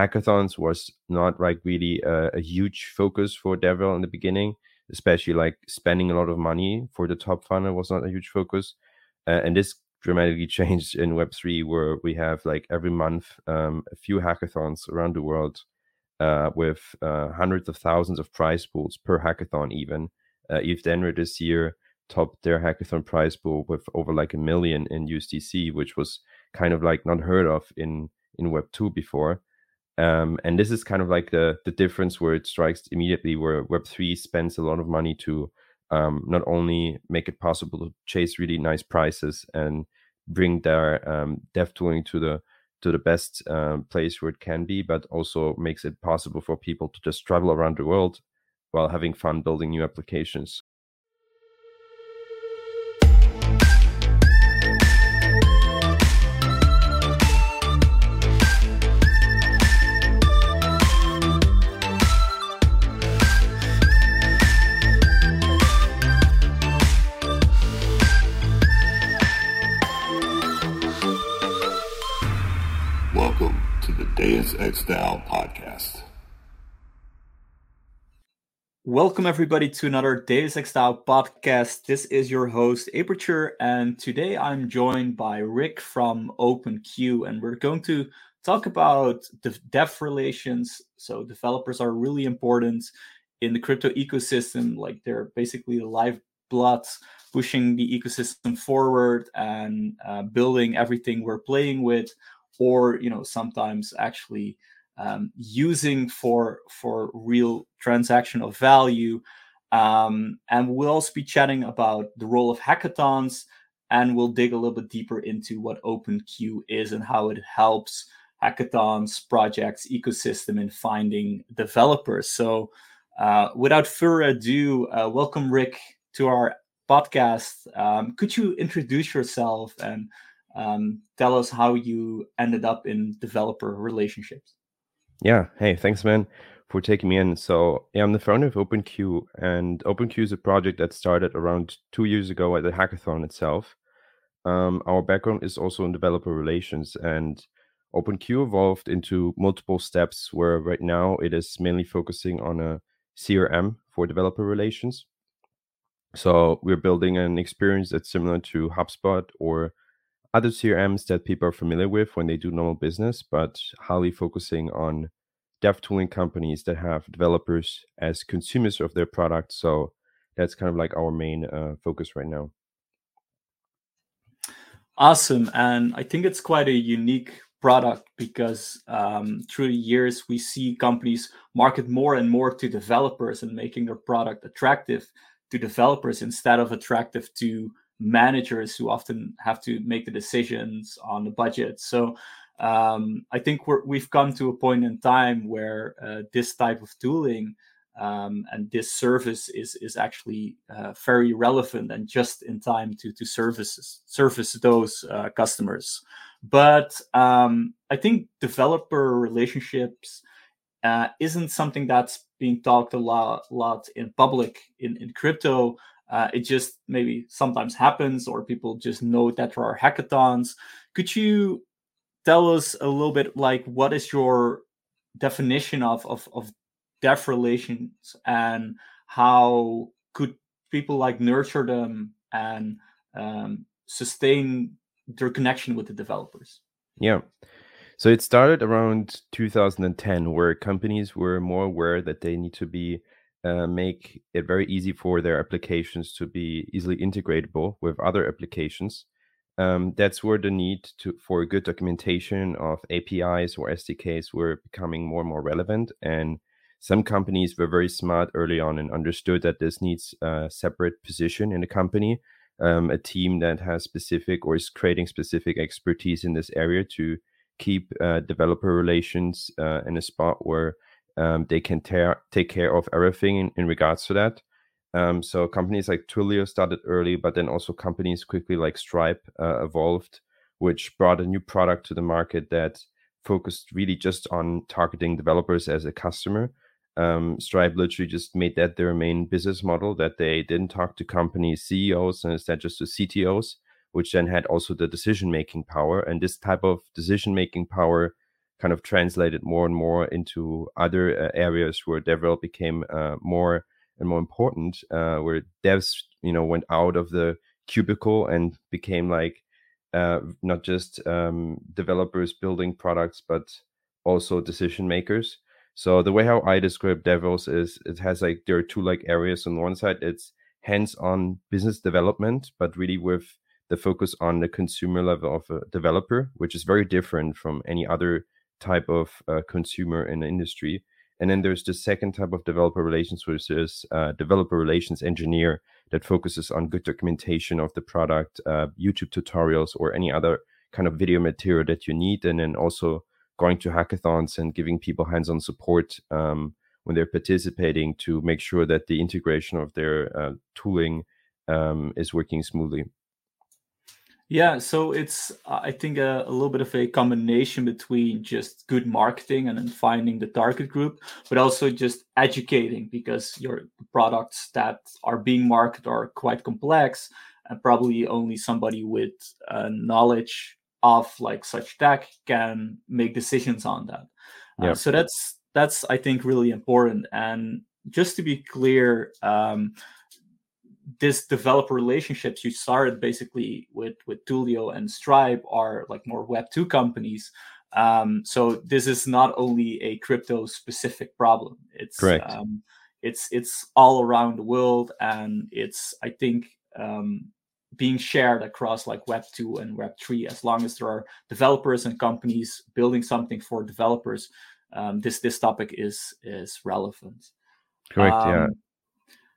hackathons was not like really a, a huge focus for DevRel in the beginning, especially like spending a lot of money for the top funnel was not a huge focus. Uh, and this dramatically changed in Web3, where we have like every month um, a few hackathons around the world uh, with uh, hundreds of thousands of prize pools per hackathon, even. Uh, ETHDenver this year topped their hackathon prize pool with over like a million in USDC, which was kind of like not heard of in in Web two before. Um, and this is kind of like the the difference where it strikes immediately, where Web three spends a lot of money to um, not only make it possible to chase really nice prices and bring their um, dev tooling to the to the best um, place where it can be, but also makes it possible for people to just travel around the world while having fun building new applications. Dao podcast. Welcome, everybody, to another Ex Dao podcast. This is your host, Aperture, and today I'm joined by Rick from OpenQ, and we're going to talk about the dev relations. So, developers are really important in the crypto ecosystem, like they're basically the lifeblood pushing the ecosystem forward and uh, building everything we're playing with or you know sometimes actually um, using for for real transaction of value um, and we'll also be chatting about the role of hackathons and we'll dig a little bit deeper into what openq is and how it helps hackathons projects ecosystem in finding developers. So uh, without further ado uh, welcome rick to our podcast. Um, could you introduce yourself and um, tell us how you ended up in developer relationships. Yeah. Hey, thanks, man, for taking me in. So, yeah, I'm the founder of OpenQ, and OpenQ is a project that started around two years ago at the hackathon itself. Um, our background is also in developer relations, and OpenQ evolved into multiple steps where right now it is mainly focusing on a CRM for developer relations. So, we're building an experience that's similar to HubSpot or other CRMs that people are familiar with when they do normal business, but highly focusing on dev tooling companies that have developers as consumers of their product. So that's kind of like our main uh, focus right now. Awesome. And I think it's quite a unique product because um, through the years we see companies market more and more to developers and making their product attractive to developers instead of attractive to managers who often have to make the decisions on the budget. So um, I think we have come to a point in time where uh, this type of tooling um, and this service is is actually uh, very relevant and just in time to to services service those uh, customers. But um, I think developer relationships uh, isn't something that's being talked a lot, lot in public in, in crypto uh, it just maybe sometimes happens, or people just know that there are hackathons. Could you tell us a little bit, like, what is your definition of of, of dev relations, and how could people like nurture them and um, sustain their connection with the developers? Yeah. So it started around 2010, where companies were more aware that they need to be uh, make it very easy for their applications to be easily integratable with other applications. Um, that's where the need to for good documentation of APIs or SDKs were becoming more and more relevant. And some companies were very smart early on and understood that this needs a separate position in the company, um, a team that has specific or is creating specific expertise in this area to keep uh, developer relations uh, in a spot where um, they can take care of everything in, in regards to that. Um, so companies like Twilio started early, but then also companies quickly like Stripe uh, evolved, which brought a new product to the market that focused really just on targeting developers as a customer. Um, Stripe literally just made that their main business model that they didn't talk to company CEOs and instead just to CTOs, which then had also the decision making power. And this type of decision making power kind of translated more and more into other uh, areas where DevRel became uh, more and more important, uh, where devs, you know, went out of the cubicle and became like uh, not just um, developers building products, but also decision makers. So the way how I describe DevRels is it has like there are two like areas. On one side, it's hands-on business development, but really with the focus on the consumer level of a developer, which is very different from any other type of uh, consumer in the industry. And then there's the second type of developer relations, which is uh, developer relations engineer that focuses on good documentation of the product, uh, YouTube tutorials, or any other kind of video material that you need. And then also going to hackathons and giving people hands on support um, when they're participating to make sure that the integration of their uh, tooling um, is working smoothly. Yeah, so it's I think a, a, little bit of a combination between just good marketing and then finding the target group, but also just educating because your products that are being marketed are quite complex and probably only somebody with uh, knowledge of like such tech can make decisions on that. Uh, so that's that's I think really important. And just to be clear, um, this developer relationships you started basically with with Twilio and Stripe are like more Web two companies. Um, so this is not only a crypto specific problem. It's correct. Um, it's it's all around the world, and it's I think um, being shared across like Web two and Web three. As long as there are developers and companies building something for developers, um, this this topic is is relevant. Correct. yeah. Um,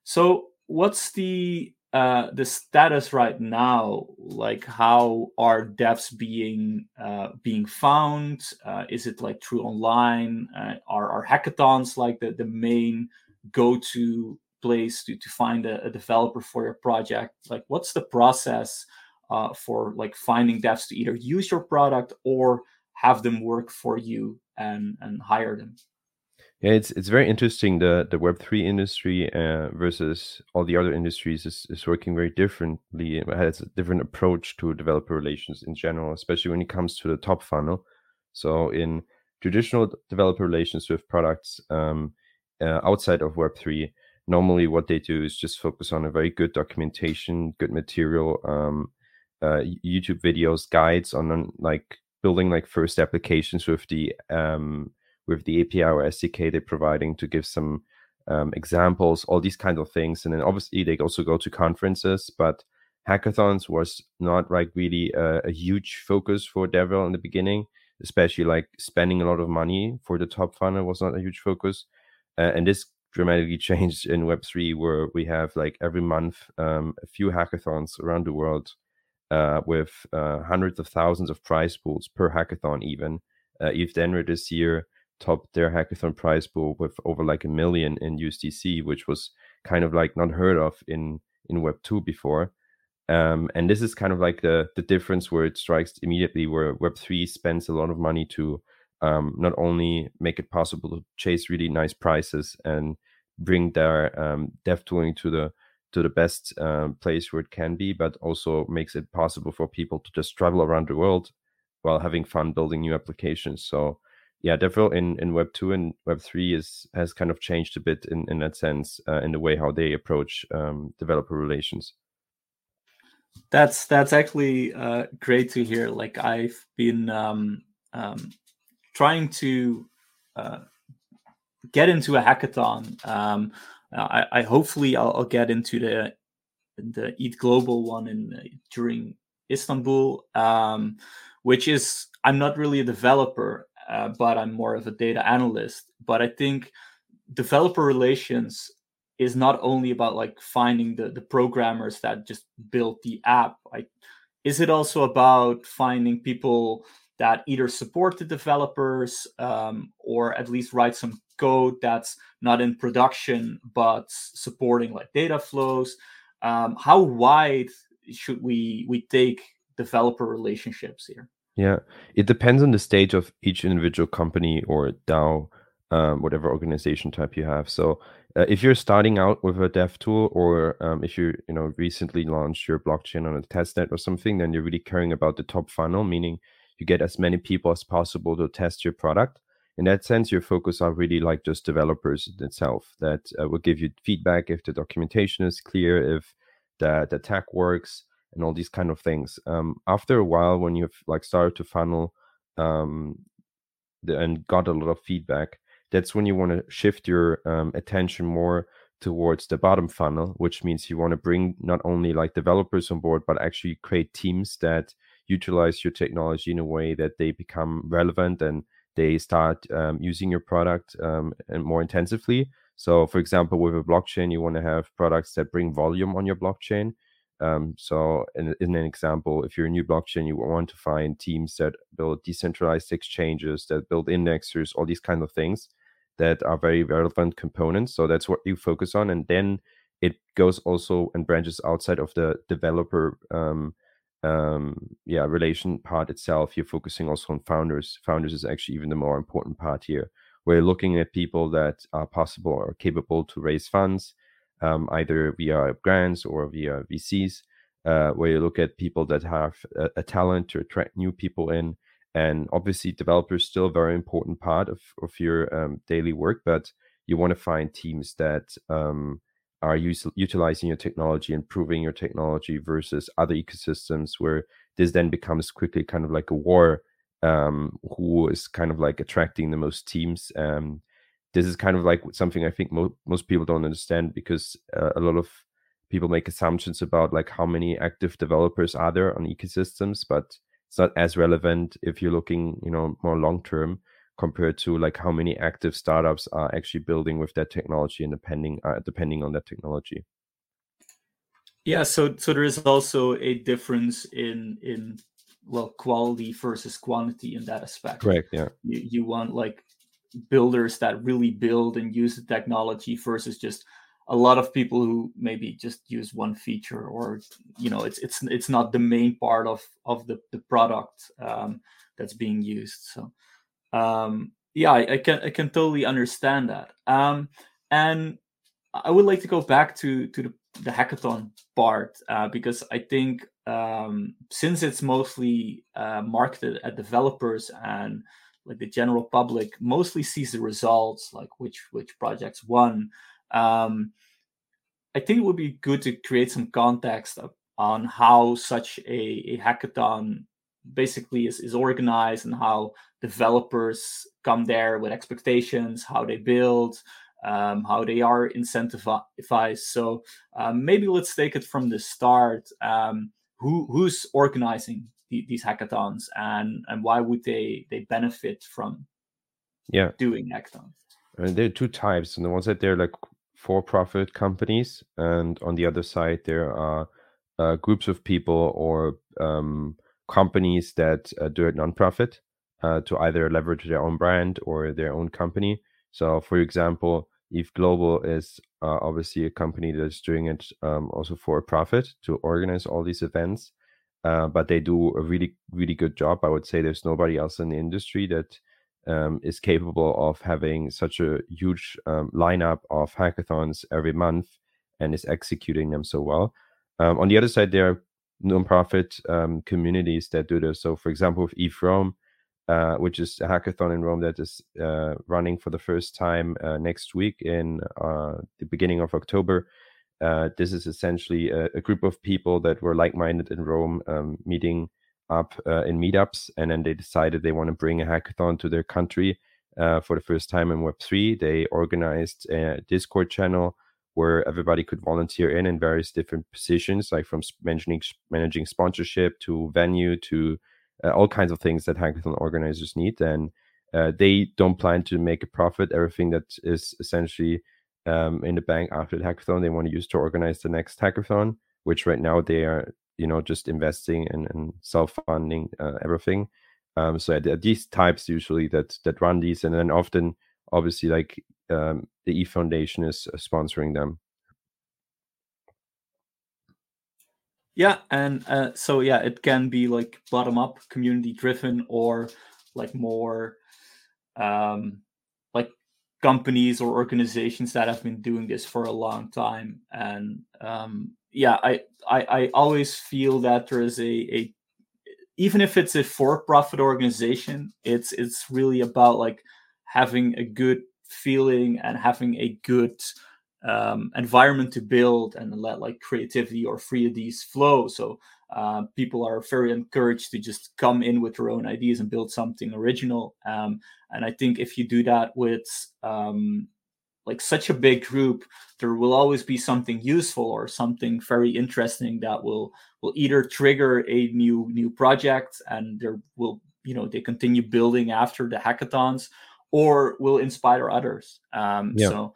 so what's the uh, the status right now? Like, how are devs being uh, being found? Uh, is it like through online? Uh, are are hackathons like the the main go to place to to find a, a, developer for your project? Like, what's the process uh, for like finding devs to either use your product or have them work for you and and hire them? Yeah, it's it's very interesting. The the Web three industry uh, versus all the other industries is, is working very differently. It has a different approach to developer relations in general, especially when it comes to the top funnel. So in traditional developer relations with products um, uh, outside of Web three, normally what they do is just focus on a very good documentation, good material, um, uh, YouTube videos, guides on, on like building like first applications with the um, with the API or SDK they're providing to give some um, examples, all these kinds of things. And then obviously they also go to conferences, but hackathons was not like really a, a huge focus for DevRel in the beginning, especially like spending a lot of money for the top funnel was not a huge focus. Uh, and this dramatically changed in Web3, where we have like every month um, a few hackathons around the world uh, with uh, hundreds of thousands of prize pools per hackathon, even. Uh, ETHDenver this year topped their hackathon prize pool with over like a million in USDC, which was kind of like not heard of in in Web two before. Um, and this is kind of like the the difference where it strikes immediately, where Web three spends a lot of money to um, not only make it possible to chase really nice prices and bring their um, dev tooling to the to the best um, place where it can be, but also makes it possible for people to just travel around the world while having fun building new applications. So yeah, definitely in, in Web two and Web three is has kind of changed a bit in, in that sense uh, in the way how they approach um, developer relations. That's that's actually uh, great to hear. Like I've been um, um, trying to uh, get into a hackathon. Um, I, I, hopefully I'll, I'll, get into the the ETH Global one in uh, during Istanbul, um, which is I'm not really a developer, uh, but I'm more of a data analyst. But I think developer relations is not only about like finding the the programmers that just built the app. Like, is it also about finding people that either support the developers um, or at least write some code that's not in production but supporting like data flows? Um, how wide should we we take developer relationships here? Yeah, it depends on the stage of each individual company or DAO, um, whatever organization type you have. So, uh, if you're starting out with a dev tool, or um, if you you know recently launched your blockchain on a testnet or something, then you're really caring about the top funnel, meaning you get as many people as possible to test your product in that sense your focus are really like just developers itself that uh, will give you feedback if the documentation is clear if the the tech works and all these kind of things um, after a while when you've like started to funnel um, the, and got a lot of feedback that's when you want to shift your um, attention more towards the bottom funnel which means you want to bring not only like developers on board but actually create teams that utilize your technology in a way that they become relevant and they start um, using your product um, and more intensively. So, for example, with a blockchain, you want to have products that bring volume on your blockchain. Um, so, in, in, an example, if you're a new blockchain, you want to find teams that build decentralized exchanges, that build indexers, all these kind of things that are very relevant components. So that's what you focus on, and then it goes also and branches outside of the developer um, um, yeah relation part itself. You're focusing also on founders. Founders is actually even the more important part here. We're looking at people that are possible or capable to raise funds um, either via grants or via vcs uh, where you look at people that have a, a, talent to attract new people in and obviously developers still a very important part of, of your um, daily work but you want to find teams that um, are use, utilizing your technology, improving your technology versus other ecosystems where this then becomes quickly kind of like a war um, who is kind of like attracting the most teams. Um, this is kind of like something I think mo- most people don't understand because uh, a lot of people make assumptions about like how many active developers are there on ecosystems, but it's not as relevant if you're looking, you know, more long term compared to like how many active startups are actually building with that technology and depending uh, depending on that technology. Yeah so so there is also a difference in in well quality versus quantity in that aspect. Correct yeah. You, you want like builders that really build and use the technology versus just a lot of people who maybe just use one feature or you know it's it's it's not the main part of of the the product um, that's being used so um, yeah, I, I, can I can totally understand that. Um, and I would like to go back to to the, the hackathon part uh, because I think um, since it's mostly uh, marketed at developers and like the general public mostly sees the results, like which which projects won. Um, I think it would be good to create some context on how such a, a hackathon basically is, is organized and how developers come there with expectations, how they build, um, how they are incentivized. So um, maybe let's take it from the start. Um, who who's organizing the, these hackathons, and and why would they they benefit from yeah doing hackathons? And there are two types. On the one side, they're like for-profit companies, and on the other side, there are uh, groups of people or um, companies that uh, do it nonprofit uh, to either leverage their own brand or their own company. So, for example, ETH Global is uh, obviously a company that's doing it um, also for a profit to organize all these events. Uh, but they do a really, really good job. I would say there's nobody else in the industry that um, is capable of having such a huge um, lineup of hackathons every month and is executing them so well. Um, on the other side, there are nonprofit um, communities that do this. So, for example, with ETHRome, uh, which is a hackathon in Rome that is uh, running for the first time uh, next week in uh, the beginning of October. Uh, this is essentially a, a, group of people that were like-minded in Rome, um, meeting up uh, in meetups, and then they decided they want to bring a hackathon to their country for the first time in Web three. They organized a Discord channel where everybody could volunteer in in various different positions, like from managing managing sponsorship to venue to uh, all kinds of things that hackathon organizers need. And uh, they don't plan to make a profit. Everything that is essentially um, in the bank after the hackathon, they want to use to organize the next hackathon, which right now they are, you know, just investing and, and self-funding uh, everything. Um, so these types usually that that run these, and then often, obviously, like um, the E Foundation is uh, sponsoring them. Yeah, and uh, so yeah, it can be like bottom up, community driven, or like more um, companies or organizations that have been doing this for a long time. And um, yeah, I, I I always feel that there is a a even if it's a for-profit organization it's it's really about like having a good feeling and having a good um, environment to build and let like creativity or free ideas flow so uh, people are very encouraged to just come in with their own ideas and build something original um, and i think if you do that with um, like such a big group there will always be something useful or something very interesting that will will either trigger a new new project and there will you know they continue building after the hackathons or will inspire others um, yeah. so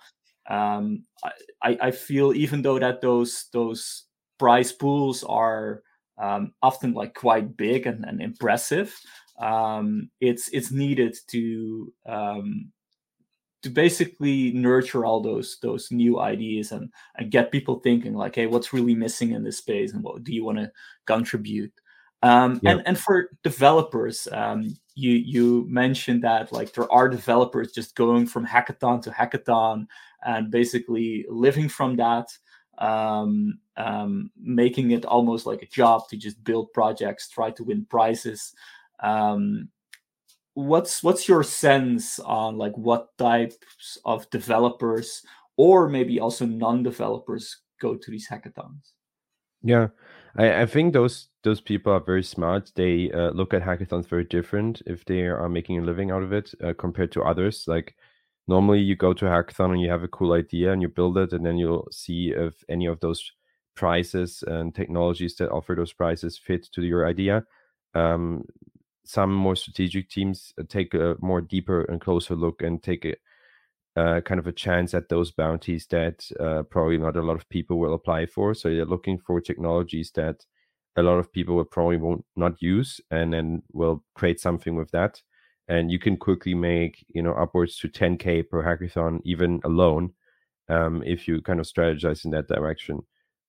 um, I, I feel even though that those those prize pools are um, often like quite big and, and impressive. Um, it's it's needed to um, to basically nurture all those those new ideas and and get people thinking like hey what's really missing in this space and what do you want to contribute? Um, yeah. and and for developers um, you you mentioned that like there are developers just going from hackathon to hackathon and basically living from that um, um, making it almost like a job to just build projects try to win prizes. Um, what's what's your sense on like what types of developers or maybe also non-developers go to these hackathons? Yeah i, I think those those people are very smart. They uh, look at hackathons very different if they are making a living out of it uh, compared to others. Like normally you go to a hackathon and you have a cool idea and you build it and then you'll see if any of those prizes and technologies that offer those prizes fit to your idea um, some more strategic teams uh, take a more deeper and closer look and take a uh, kind of a chance at those bounties that uh, probably not a lot of people will apply for. So they're looking for technologies that a lot of people will probably won't not use, and then will create something with that. And you can quickly make you know upwards to 10k per hackathon even alone um, if you kind of strategize in that direction.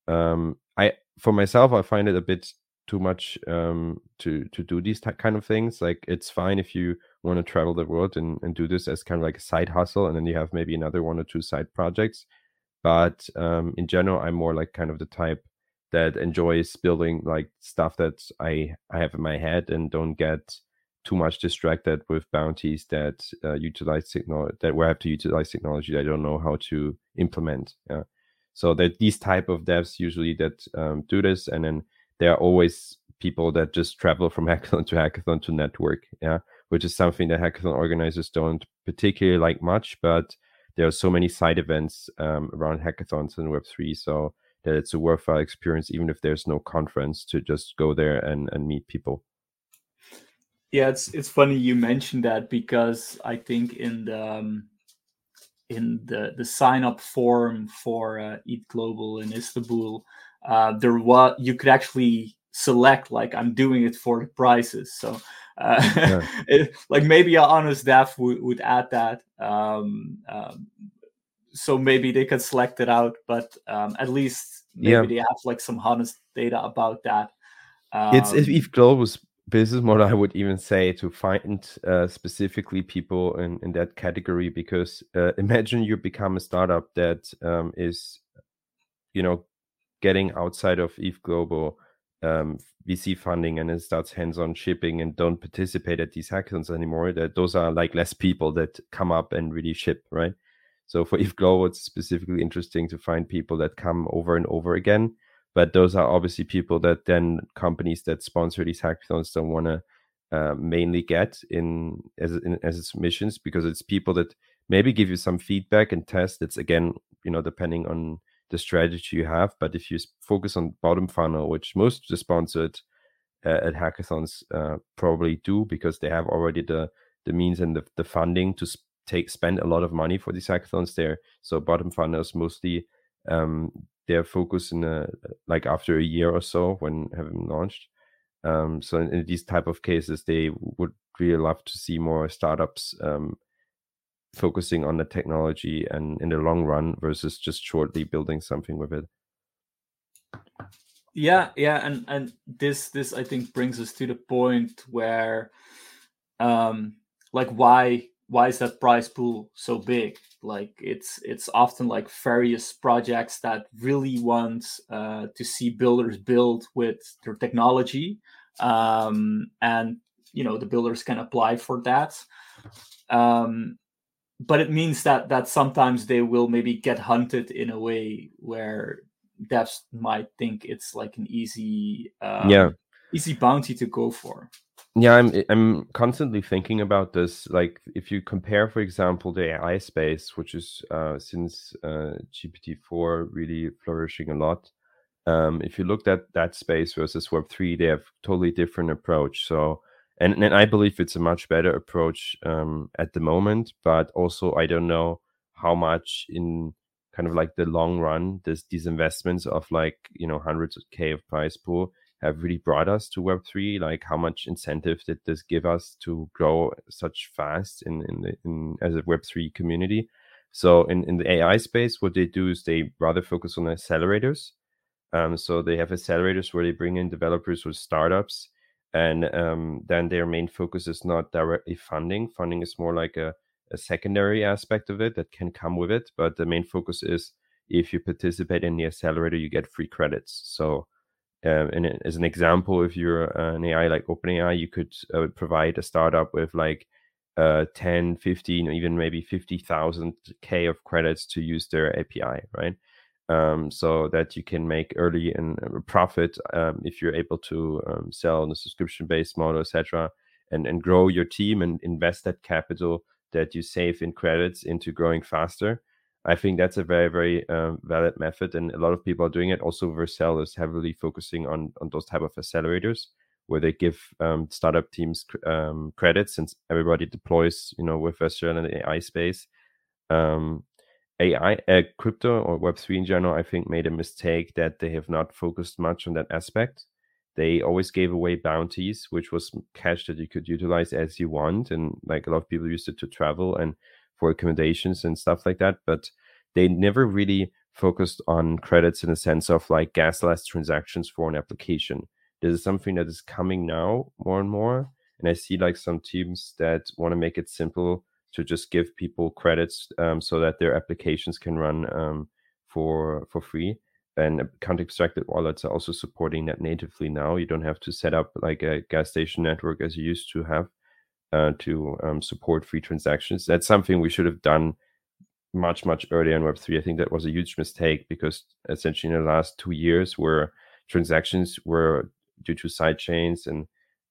Um, I for myself, I find it a bit too much um, to to do these t- kind of things. Like it's fine if you want to travel the world and, and do this as kind of like a side hustle, and then you have maybe another one or two side projects. But um, in general, I'm more like kind of the type that enjoys building like stuff that I I have in my head and don't get too much distracted with bounties that uh, utilize signal that we have to utilize technology that I don't know how to implement. Yeah. So that these type of devs usually that um, do this, and then there are always people that just travel from hackathon to hackathon to network yeah which is something that hackathon organizers don't particularly like much but there are so many side events um, around hackathons and web3 so that it's a worthwhile experience even if there's no conference to just go there and, and meet people yeah it's it's funny you mentioned that because i think in the um, in the the sign up form for uh, ETH Global in istanbul uh, there was you could actually select like I'm doing it for the prices. So uh, yeah. it, like maybe a honest dev would, would add that. Um, um, so maybe they could select it out, but um, at least maybe yeah. they have like some honest data about that. it's if, if um, Global's business model, I would even say to find uh, specifically people in, in that category because uh, imagine you become a startup that um, is, you know, getting outside of ETH Global um, VC funding and it starts hands-on shipping and don't participate at these hackathons anymore, that those are like less people that come up and really ship, right? So for ETH Global, it's specifically interesting to find people that come over and over again. But those are obviously people that then companies that sponsor these hackathons don't want to uh, mainly get in as in, as its missions because it's people that maybe give you some feedback and test. It's again, you know, depending on the strategy you have. But if you focus on bottom funnel, which most the sponsored uh, at hackathons uh, probably do because they have already the the means and the, the funding to take spend a lot of money for these hackathons there. So bottom funnels mostly um, they're focused in a, like after a year or so when having launched. Um, so in, in, these type of cases, they would really love to see more startups um, focusing on the technology and in the long run versus just shortly building something with it yeah yeah and and this this i think brings us to the point where um like why why is that prize pool so big like it's it's often like various projects that really want uh, to see builders build with their technology um, and you know the builders can apply for that. Um, but it means that that sometimes they will maybe get hunted in a way where devs might think it's like an easy um, yeah easy bounty to go for yeah i'm i'm constantly thinking about this like if you compare for example the ai space which is uh, since uh, gpt-4 really flourishing a lot um, if you looked at that space versus web3 they have totally different approach. So and, and i believe it's a much better approach um, at the moment but also i don't know how much in kind of like the long run this these investments of like you know hundreds of k of price pool have really brought us to web3 like how much incentive did this give us to grow such fast in in, in as a web3 community so in, in the ai space what they do is they rather focus on accelerators um, so they have accelerators where they bring in developers or startups and um, then their main focus is not directly funding funding is more like a a secondary aspect of it that can come with it. But the main focus is if you participate in the accelerator, you get free credits. So, um, and as an example, if you're an AI like OpenAI, you could uh, provide a startup with like uh, 10, 15, or even maybe 50,000 K of credits to use their API, right? Um, so that you can make early and uh, profit um, if you're able to um, sell on a subscription based model, etc., and, and grow your team and invest that capital that you save in credits into growing faster. I think that's a very, very um, valid method, and a lot of people are doing it. Also, Vercel is heavily focusing on on those type of accelerators where they give um, startup teams um, credits, since everybody deploys, you know, with Vercel in the AI space. Um, AI, uh, crypto or Web three in general, I think made a mistake that they have not focused much on that aspect they always gave away bounties, which was cash that you could utilize as you want. And like a lot of people used it to travel and for accommodations and stuff like that. But they never really focused on credits in the sense of like gasless transactions for an application. This is something that is coming now more and more. And I see like some teams that want to make it simple to just give people credits um, so that their applications can run um, for for free and account abstracted wallets are also supporting that natively now. You don't have to set up like a gas station network as you used to have uh, to um, support free transactions. That's something we should have done much much earlier in Web3. I think that was a huge mistake because essentially in the last two years, where transactions were due to side chains and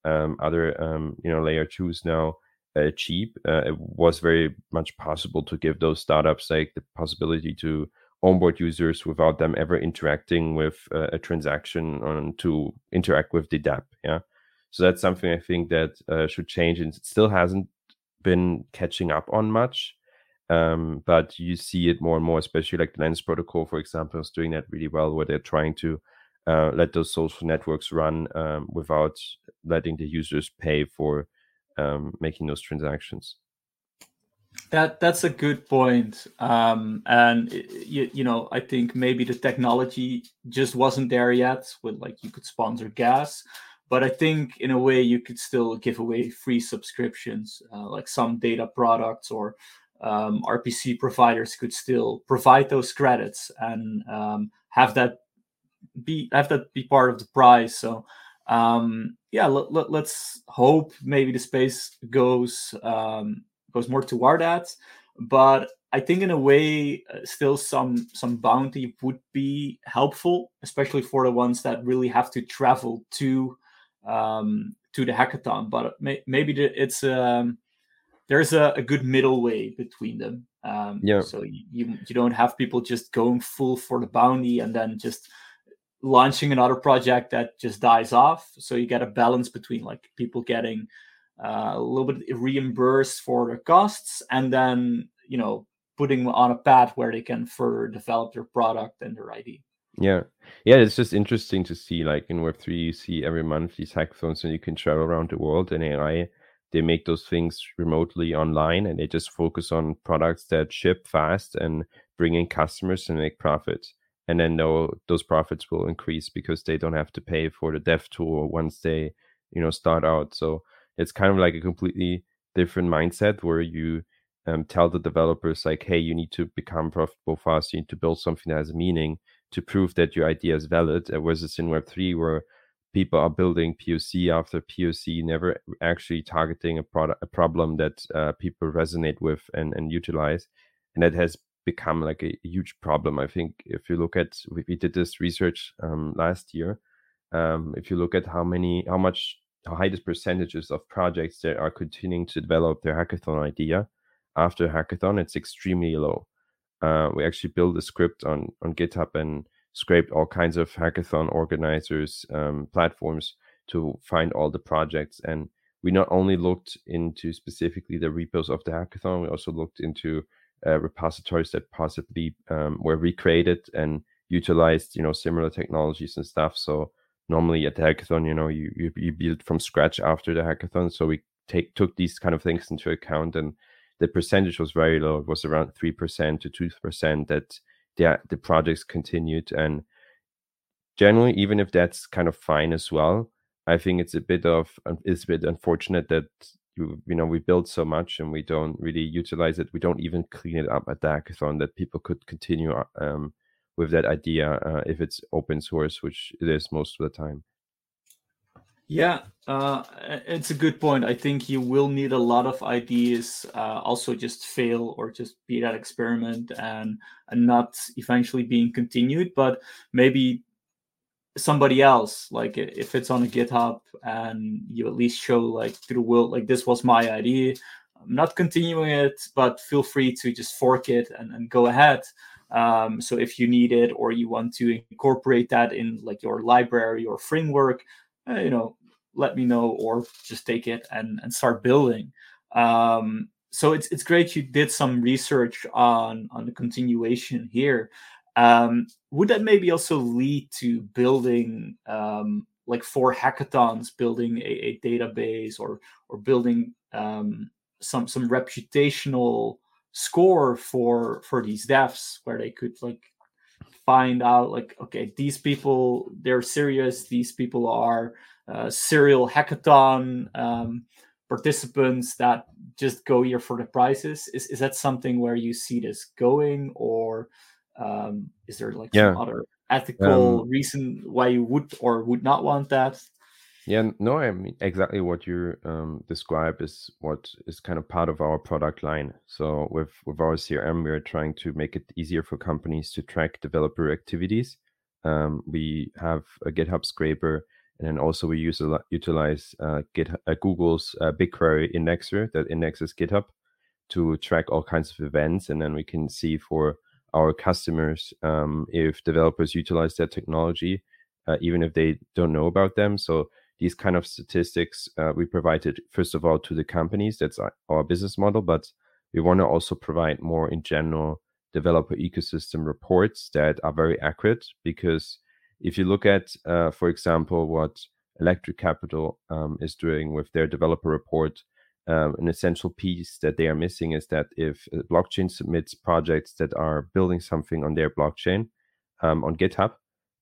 um, other um, you know layer twos now uh, cheap, uh, it was very much possible to give those startups like the possibility to onboard users without them ever interacting with uh, a transaction on to interact with the dApp. Yeah. So that's something I think that uh, should change and it still hasn't been catching up on much. Um, but you see it more and more, especially like the Lens protocol, for example, is doing that really well, where they're trying to uh, let those social networks run um, without letting the users pay for um, making those transactions. That that's a good point. Um, and you, you know, I think maybe the technology just wasn't there yet. With like you could sponsor gas, but I think in a way you could still give away free subscriptions, uh, like some data products or um, RPC providers could still provide those credits and um, have that be have that be part of the price. So um, yeah, let, let, us hope maybe the space goes um, goes more toward that. But I think in a way, uh, still some some bounty would be helpful, especially for the ones that really have to travel to um, to the hackathon. But may, maybe it's um, there's a, a, good middle way between them. Um, yeah. So you you don't have people just going full for the bounty and then just launching another project that just dies off. So you get a balance between like people getting uh, a little bit reimbursed for their costs, and then you know putting on a path where they can further develop their product and their ID. Yeah, yeah, it's just interesting to see. Like in Web three, you see every month these hackathons, and you can travel around the world. And AI, they make those things remotely online, and they just focus on products that ship fast and bring in customers and make profits. And then those profits will increase because they don't have to pay for the dev tool once they, you know, start out. So it's kind of like a completely different mindset where you um, tell the developers like hey you need to become profitable fast you need to build something that has meaning to prove that your idea is valid versus in web3 where people are building POC after POC, never actually targeting a product, a problem that uh, people resonate with and, and utilize, and that has become like a huge problem. I think if you look at we, we did this research um, last year, um, if you look at how many, how much, how high the percentages of projects that are continuing to develop their hackathon idea after hackathon, it's extremely low. Uh, we actually built a script on on GitHub and scraped all kinds of hackathon organizers um, platforms to find all the projects. And we not only looked into specifically the repos of the hackathon we also looked into uh, repositories that possibly um, were recreated and utilized you know similar technologies and stuff. So normally at the hackathon you know you, you, you build from scratch after the hackathon. So we take took these kind of things into account and the percentage was very low. It was around 3% to 2% that the the projects continued. And generally even if that's kind of fine as well i think it's a bit of it's a bit unfortunate that you, you know we build so much and we don't really utilize it. We don't even clean it up at the hackathon that people could continue um, with that idea uh, if it's open source which it is most of the time yeah, uh, it's a good point. I think you will need a lot of ideas. Uh, also, just fail or just be that experiment and and not eventually being continued. But maybe somebody else, like if it's on a GitHub and you at least show like to the world, like this was my idea. I'm not continuing it, but feel free to just fork it and, and go ahead. Um, so if you need it or you want to incorporate that in like your library or framework, you know, let me know or just take it and, and start building. Um, so it's it's great you did some research on on the continuation here. Um, would that maybe also lead to building um, like for hackathons, building a, a database or or building um, some some reputational score for for these devs where they could like find out like okay these people they're serious. These people are uh, serial hackathon um, participants that just go here for the prizes. Is, is that something where you see this going or um, is there like yeah. some other ethical um, reason why you would or would not want that yeah no i mean exactly what you um, describe is what is kind of part of our product line so with with our crm we're trying to make it easier for companies to track developer activities um, we have a github scraper and then also we use a utilize uh, Git, uh, Google's uh, BigQuery indexer that indexes GitHub to track all kinds of events, and then we can see for our customers um, if developers utilize that technology, uh, even if they don't know about them. So these kind of statistics uh, we provided first of all to the companies. That's our business model, but we want to also provide more in general developer ecosystem reports that are very accurate because if you look at, uh, for example, what Electric Capital um, is doing with their developer report, um, an essential piece that they are missing is that if blockchain submits projects that are building something on their blockchain um, on GitHub,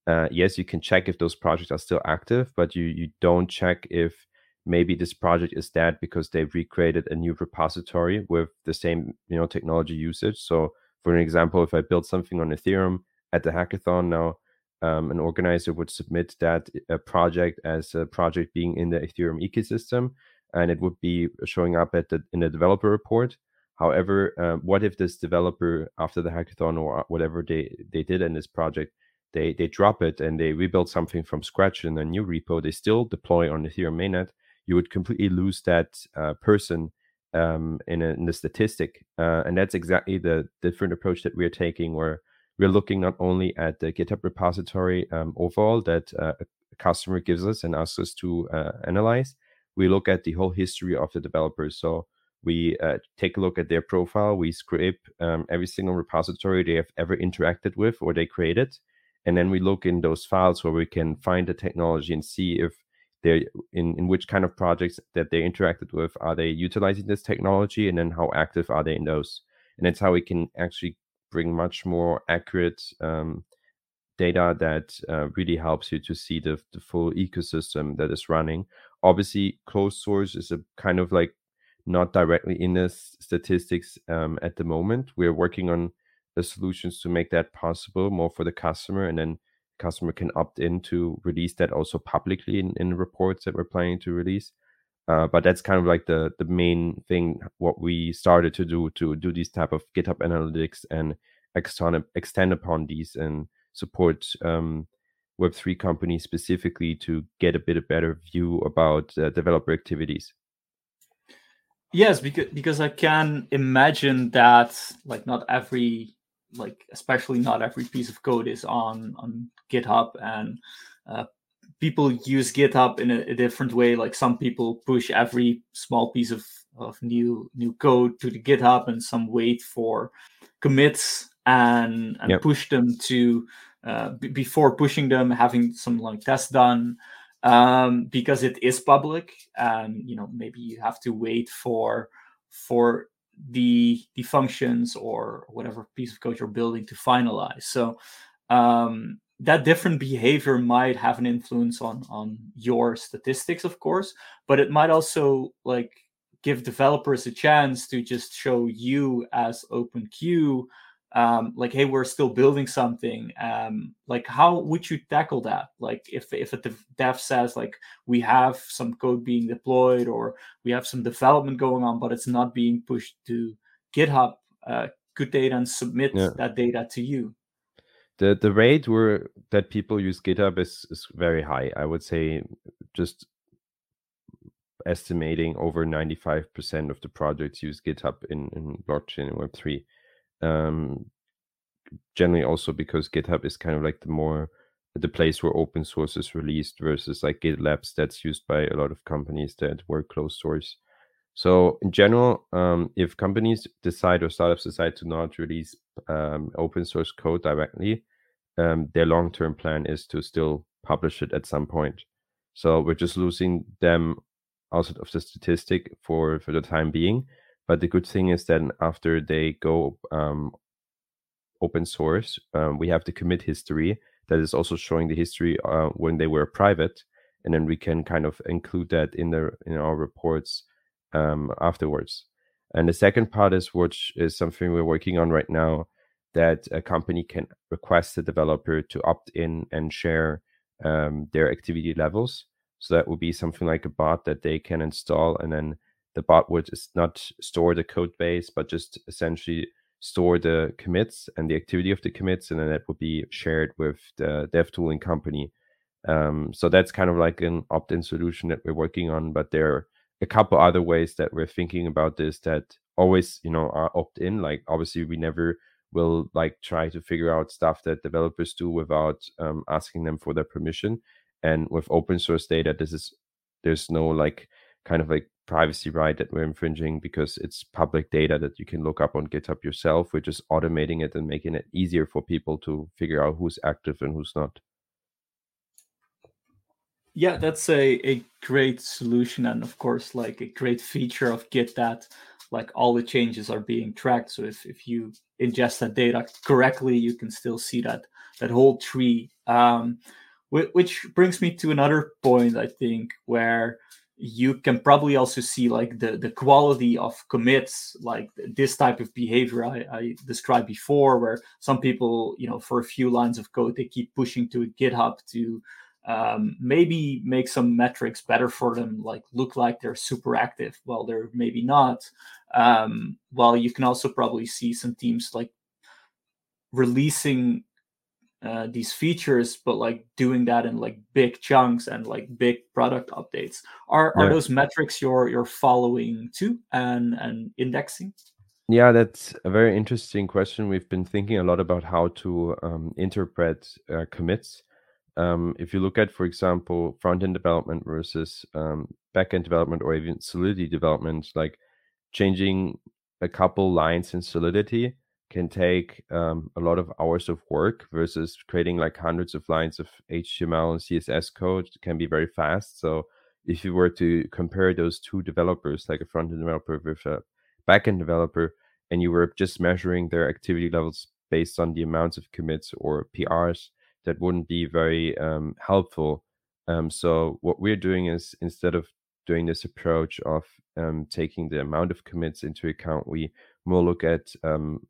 uh, yes, you can check if those projects are still active, but you you don't check if maybe this project is dead because they've recreated a new repository with the same you know technology usage. So, for an example, if I build something on Ethereum at the hackathon now, um, an organizer would submit that a project as a project being in the Ethereum ecosystem, and it would be showing up at the in the developer report. However, uh, what if this developer after the hackathon or whatever they they did in this project, they they drop it and they rebuild something from scratch in a new repo, they still deploy on Ethereum mainnet. You would completely lose that uh, person um, in, a, in the statistic, uh, and that's exactly the different approach that we're taking, where we're looking not only at the GitHub repository um, overall that uh, a customer gives us and asks us to uh, analyze, we look at the whole history of the developers. So we uh, take a look at their profile, we scrape um, every single repository they have ever interacted with or they created. And then we look in those files where we can find the technology and see if they're in, in which kind of projects that they interacted with are they utilizing this technology and then how active are they in those and that's how we can actually bring much more accurate um, data that uh, really helps you to see the, the full ecosystem that is running. Obviously, closed source is a kind of like not directly in the statistics um, at the moment. We're working on the solutions to make that possible more for the customer, and then customer can opt in to release that also publicly in, in reports that we're planning to release. Uh, but that's kind of like the the main thing what we started to do to do these type of GitHub analytics and extend extend upon these and support um, Web3 companies specifically to get a bit of better view about uh, developer activities. Yes, because because I can imagine that like not every like especially not every piece of code is on on GitHub and uh, people use GitHub in a, a, different way. Like some people push every small piece of of new new code to the GitHub and some wait for commits and and yep. push them to uh, b- before pushing them, having some like tests done um, because it is public, and you know maybe you have to wait for for the the functions or whatever piece of code you're building to finalize. So um, that different behavior might have an influence on on your statistics, of course, but it might also like give developers a chance to just show you as OpenQ um, like hey we're still building something um, like how would you tackle that? Like if if a dev says like we have some code being deployed or we have some development going on but it's not being pushed to github uh, could they then submit yeah. that data to you? The the rate where that people use github is is very high. I would say just estimating over 95% of the projects use github in, in blockchain and web3 um, generally also because GitHub is kind of like the more the place where open source is released versus like GitLabs that's used by a lot of companies that work closed source. So in general, um, if companies decide or startups decide to not release um, open source code directly, um, their long term plan is to still publish it at some point. So we're just losing them out of the statistic for for the time being. But the good thing is that after they go um, open source, um, we have the commit history that is also showing the history uh, when they were private, and then we can kind of include that in the in our reports um, afterwards. And the second part is which is something we're working on right now that a company can request the developer to opt in and share um, their activity levels. So that would be something like a bot that they can install and then the bot would not store the code base, but just essentially store the commits and the activity of the commits, and then that would be shared with the dev tooling company. Um, so that's kind of like an opt-in solution that we're working on, but there are a couple other ways that we're thinking about this that always, you know, are opt-in. Like obviously, we never will like try to figure out stuff that developers do without um, asking them for their permission. And with open source data, this is there's no like kind of like privacy right that we're infringing because it's public data that you can look up on GitHub yourself. We're just automating it and making it easier for people to figure out who's active and who's not. Yeah, that's a, a great solution and of course like a great feature of Git that like all the changes are being tracked. So if, if you ingest that data correctly, you can still see that that whole tree. Um, which brings me to another point, I think, where you can probably also see like the the quality of commits like this type of behavior I, I, described before where some people you know for a few lines of code they keep pushing to github to um, maybe make some metrics better for them like look like they're super active well they're maybe not. Um, well you can also probably see some teams like releasing uh, these features, but like doing that in like big chunks and like big product updates. Are are those metrics you're you're following too and and indexing? Yeah, that's a very interesting question. We've been thinking a lot about how to um, interpret uh, commits. Um, if you look at, for example, front end development versus um, back end development or even Solidity development, like changing a couple lines in Solidity can take um, a lot of hours of work versus creating like hundreds of lines of HTML and CSS code can be very fast. So if you were to compare those two developers, like a front end developer with a back end developer, and you were just measuring their activity levels based on the amounts of commits or PRs, that wouldn't be very um, helpful. Um, so what we're doing is instead of doing this approach of um, taking the amount of commits into account, we more look at um,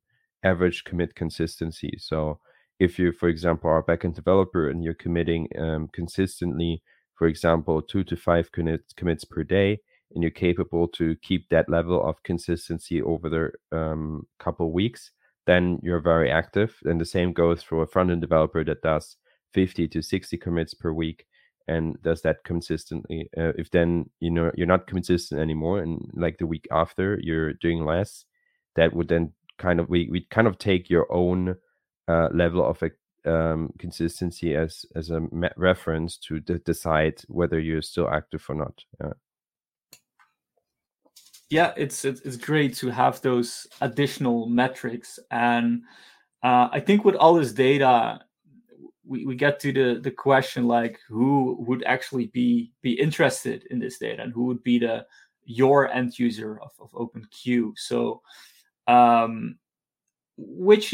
average commit consistency. So if you, for example, are a backend developer and you're committing um, consistently, for example, two to five commits, commits per day, and you're capable to keep that level of consistency over the um, couple weeks, then you're very active. And the same goes for a front end developer that does 50 to 60 commits per week and does that consistently. Uh, if then you know you're not consistent anymore, and like the week after you're doing less, that would then kind of we we kind of take your own uh, level of um, consistency as as a reference to de- decide whether you're still active or not. Yeah, it's, it's it's great to have those additional metrics, and uh, I think with all this data, we, we get to the the question like who would actually be be interested in this data and who would be the your end user of, of OpenQ. So, um, which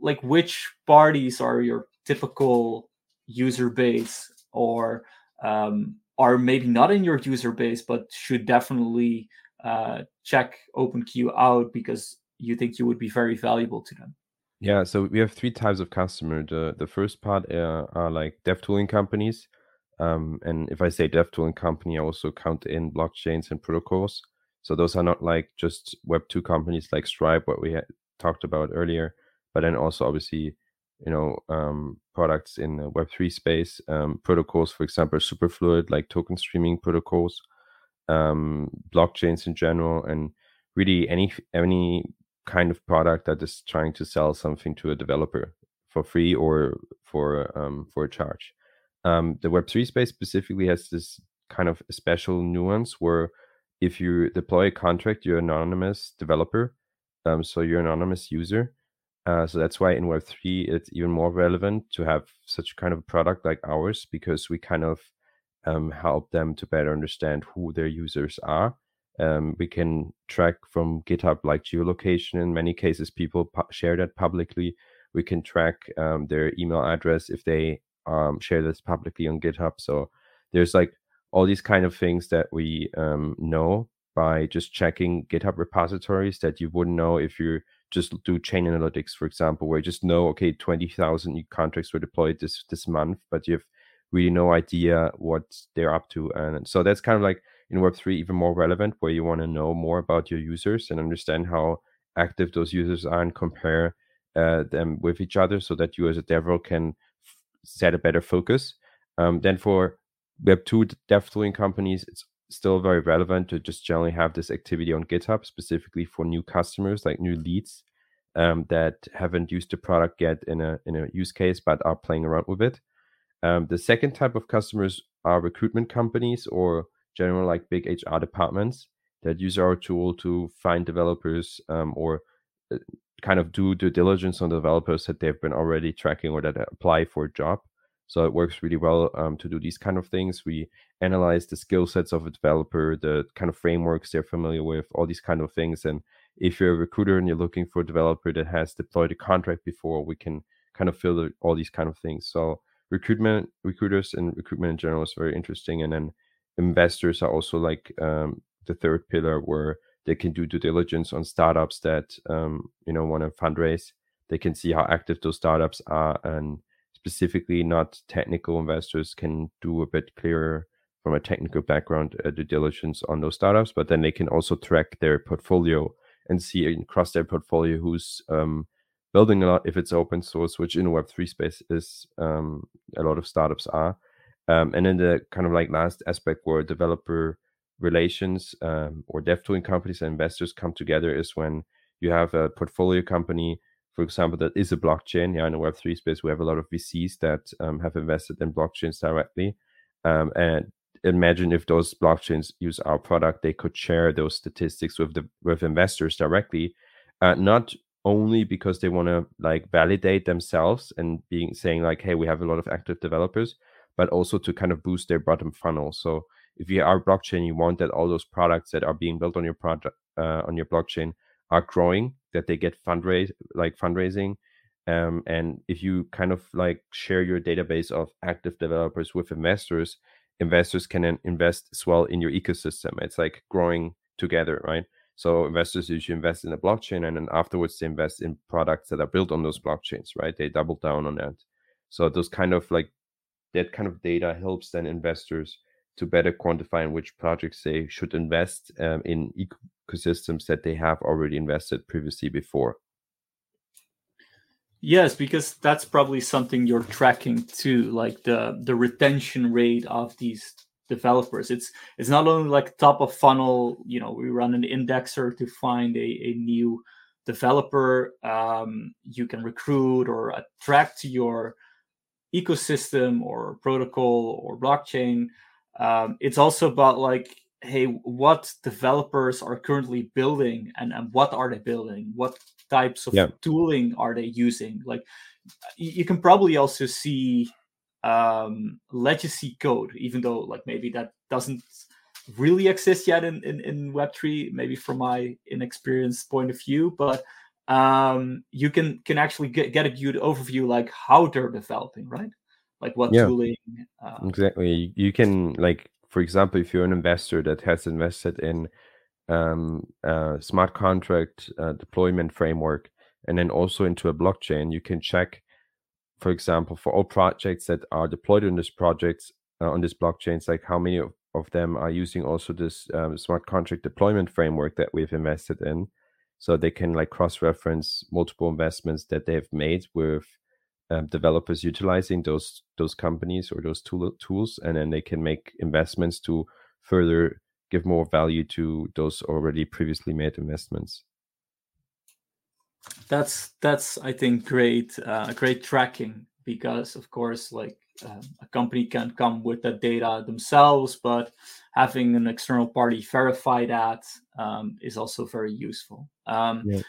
like which parties are your typical user base or um, are maybe not in your user base but should definitely uh, check OpenQ out because you think you would be very valuable to them? Yeah, so we have three types of customer. The the first part uh, are like dev tooling companies, um, and if I say dev tooling company, I also count in blockchains and protocols. So those are not like just Web two companies like Stripe, what we talked about earlier, but then also obviously, you know, um, products in the Web three space, um, protocols, for example, Superfluid, like token streaming protocols, um, blockchains in general, and really any any kind of product that is trying to sell something to a developer for free or for um, for a charge. Um, the Web3 space specifically has this kind of special nuance where if you deploy a contract, you're an anonymous developer, um, so you're an anonymous user. Uh, so that's why in Web3 it's even more relevant to have such kind of product like ours because we kind of um, help them to better understand who their users are um, we can track from GitHub like geolocation. In many cases, people pu- share that publicly. We can track um, their email address if they um, share this publicly on GitHub. So there's like all these kind of things that we um, know by just checking GitHub repositories that you wouldn't know if you just do chain analytics, for example, where you just know, okay, 20,000 new contracts were deployed this this month, but you have really no idea what they're up to. And so that's kind of like in Web3 even more relevant, where you want to know more about your users and understand how active those users are and compare uh, them with each other so that you as a developer can f- set a better focus. Um, then for Web2 dev tooling companies, it's still very relevant to just generally have this activity on GitHub, specifically for new customers, like new leads um, that haven't used the product yet in a in a use case but are playing around with it. Um, the second type of customers are recruitment companies or general like big HR departments that use our tool to find developers um, or uh, kind of do due diligence on developers that they've been already tracking or that apply for a job. So it works really well um, to do these kind of things. We analyze the skill sets of a developer, the kind of frameworks they're familiar with, all these kind of things. And if you're a recruiter and you're looking for a developer that has deployed a contract before, we can kind of filter all these kind of things. So recruitment, recruiters, and recruitment in general is very interesting. And then investors are also like um, the third pillar where they can do due diligence on startups that um, you know want to fundraise. They can see how active those startups are, and specifically not technical investors can do a bit clearer from a technical background uh, due diligence on those startups. But then they can also track their portfolio and see across their portfolio who's um, building a lot if it's open source, which in the Web three space is um, a lot of startups are um, and then the kind of like last aspect where developer relations um, or dev tooling companies and investors come together is when you have a portfolio company, for example, that is a blockchain. Yeah, in the Web3 space, we have a lot of VCs that um, have invested in blockchains directly. Um, and imagine if those blockchains use our product, they could share those statistics with the with investors directly, uh, not only because they want to like validate themselves and being saying like, hey, we have a lot of active developers, but also to kind of boost their bottom funnel. So if you are blockchain, you want that all those products that are being built on your project uh, on your blockchain are growing, that they get fundraise like fundraising. Um, and if you kind of like share your database of active developers with investors, investors can invest as well in your ecosystem. It's like growing together, right? So investors usually invest in a blockchain and then afterwards they invest in products that are built on those blockchains, right? They double down on that. So those kind of like that kind of data helps then investors to better quantify in which projects they should invest um, in ecosystems that they have already invested previously before. Yes, because that's probably something you're tracking too, like the the retention rate of these developers. It's it's not only like top of funnel. You know, we run an indexer to find a, a new developer um, you can recruit or attract to your ecosystem or protocol or blockchain. Um, it's also about like hey what developers are currently building and, and what are they building? What types of yeah. tooling are they using? Like you can probably also see um legacy code even though like maybe that doesn't really exist yet in, in, in web3 maybe from my inexperienced point of view but um you can can actually get, get a good overview like how they're developing right like what yeah. tooling uh, exactly you can like for example, if you're an investor that has invested in um, a smart contract uh, deployment framework and then also into a blockchain, you can check, for example, for all projects that are deployed on this projects uh, on this blockchains, like how many of, of them are using also this um, smart contract deployment framework that we've invested in, so they can like cross-reference multiple investments that they've made with um, developers utilizing those those companies or those tool, tools, and then they can make investments to further give more value to those already previously made investments. That's that's I think great uh, great tracking because of course like um, a company can come with that data themselves, but having an external party verify that um, is also very useful. Um, yeah.